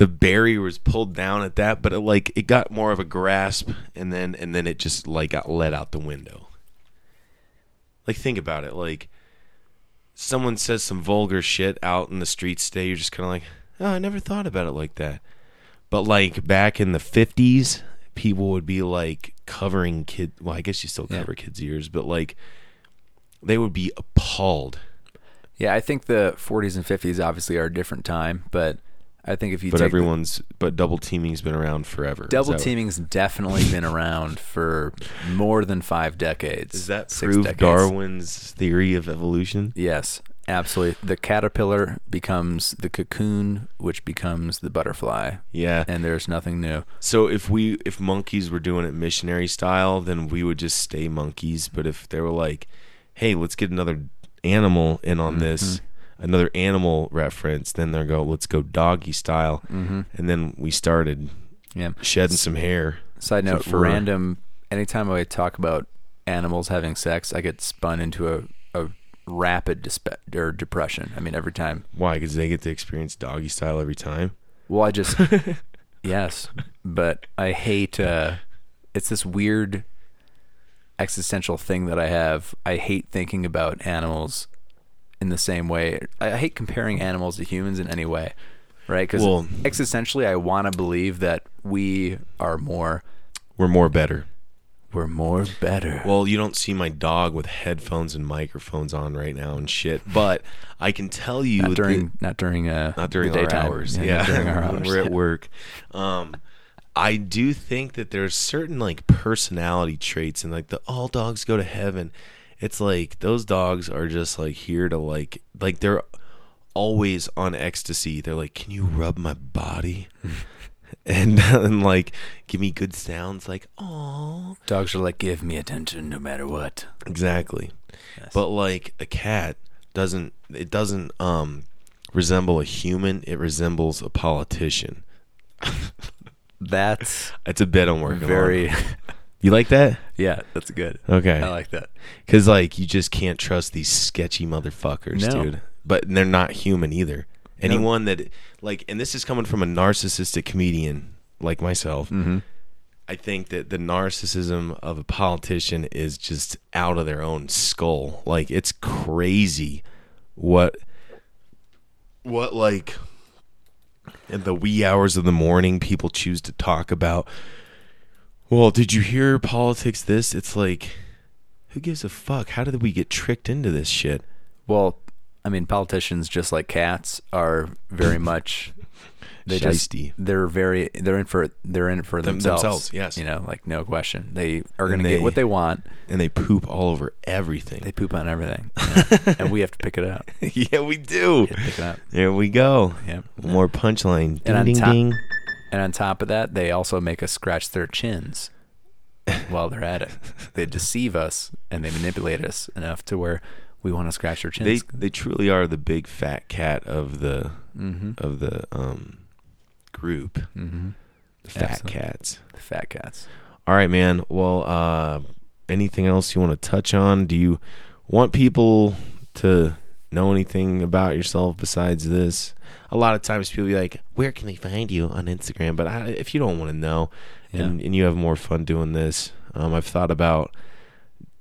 the barrier was pulled down at that, but it like it got more of a grasp and then and then it just like got let out the window. Like think about it, like someone says some vulgar shit out in the streets today, you're just kinda like, Oh, I never thought about it like that. But like back in the fifties, people would be like covering kid well, I guess you still Yeah. cover kids' ears, but like they would be appalled. Yeah, I think the 40s and 50s obviously are a different time, but I think if you But take the- everyone's but double teaming's been around forever. Double teaming's definitely been around for more than five decades. Does that six prove decades. Darwin's theory of evolution? Yes, absolutely. The caterpillar becomes the cocoon, which becomes the butterfly, Yeah. and there's nothing new. So if we if monkeys were doing it missionary style, then we would just stay monkeys. But if they were like, "Hey, let's get another animal in on mm-hmm. this," another animal reference, then they go, "Let's go doggy style," Mm-hmm. and then we started Yeah. shedding some hair. Side note: for- random. Anytime I talk about animals having sex, I get spun into a, a rapid dispe- or depression. I mean, every time. Why? Because they get to experience doggy style every time. Well, I just yes, but I hate. Uh, it's this weird existential thing that I have. I hate thinking about animals in the same way. I hate comparing animals to humans in any way, right? Because Well- existentially, I want to believe that we are more. We're more better. We're more better. Well, you don't see my dog with headphones and microphones on right now and shit, but I can tell you not during not during uh not during the our daytime. hours. Yeah, Yeah, during our hours. we're at work. Um, I do think that there's certain like personality traits, and like the all dogs go to heaven. It's like those dogs are just like here to like like they're always on ecstasy. They're like, can you rub my body? and and like give me good sounds like oh Dogs are like, give me attention no matter what. exactly but like a cat doesn't it doesn't um resemble a human it resembles a politician That's It's a bit I'm working very. on. You like that? yeah, that's good. Okay. I like that. Because like you just can't trust these sketchy motherfuckers, No. dude. But they're not human either. Anyone that like, and this is coming from a narcissistic comedian like myself. Mm-hmm. I think that the narcissism of a politician is just out of their own skull. Like it's crazy what what like in the wee hours of the morning people choose to talk about well, did you hear politics this? It's like who gives a fuck? How did we get tricked into this shit? Well, I mean, politicians, just like cats, are very much. They just, they're very they're in for they're in for Them- themselves. themselves, yes. you know, like no question. They are going to get what they want. And they poop all over everything. They poop on everything, yeah. and we have to pick it up yeah, we do. Pick it out. There we go. Yeah. More punchline. Ding And on ding top- ding. And on top of that, they also make us scratch their chins. while they're at it. They deceive us and they manipulate us enough to where we want to scratch our They chins. they truly are the big fat cat of the mm-hmm. of the um group. Mm-hmm. The fat Absolutely. cats. The fat cats. All right, man. Well, uh anything else you want to touch on? Do you want people to know anything about yourself besides this? A lot of times people be like, "Where can they find you on Instagram?" But I, if you don't want to know, and, and you have more fun doing this, um, I've thought about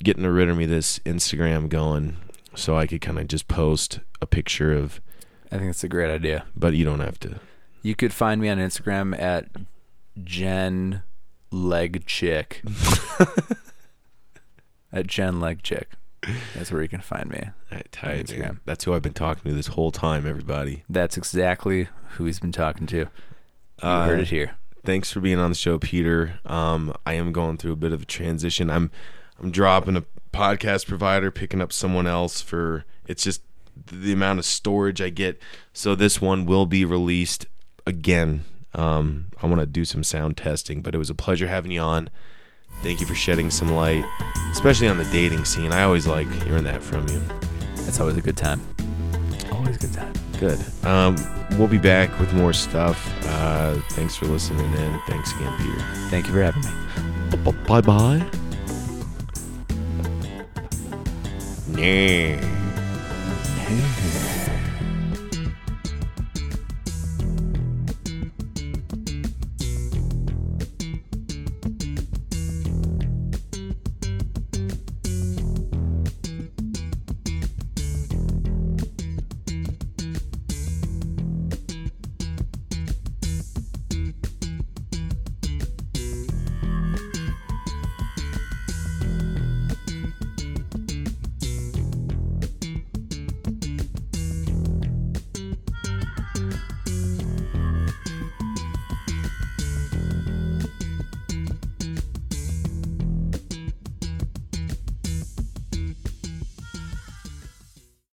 getting rid of me this Instagram going, so I could kind of just post a picture of. I think it's a great idea. But you don't have to. You could find me on Instagram at Jen Leg Chick. at Jen Leg Chick. That's where you can find me. Tight, Instagram. That's who I've been talking to this whole time. Everybody. That's exactly who he's been talking to. You Uh, heard it here. thanks for being on the show, Peter. Um, I am going through a bit of a transition. I'm I'm dropping a podcast provider, picking up someone else for it's just the amount of storage I get. So this one will be released again. Um, I want to do some sound testing, but it was a pleasure having you on. Thank you for shedding some light, especially on the dating scene. I always like hearing that from you. That's always a good time. Always a good time. Good. Um, we'll be back with more stuff. Uh, thanks for listening in. Thanks again, Peter. Thank you for having me. Bye bye. Nah.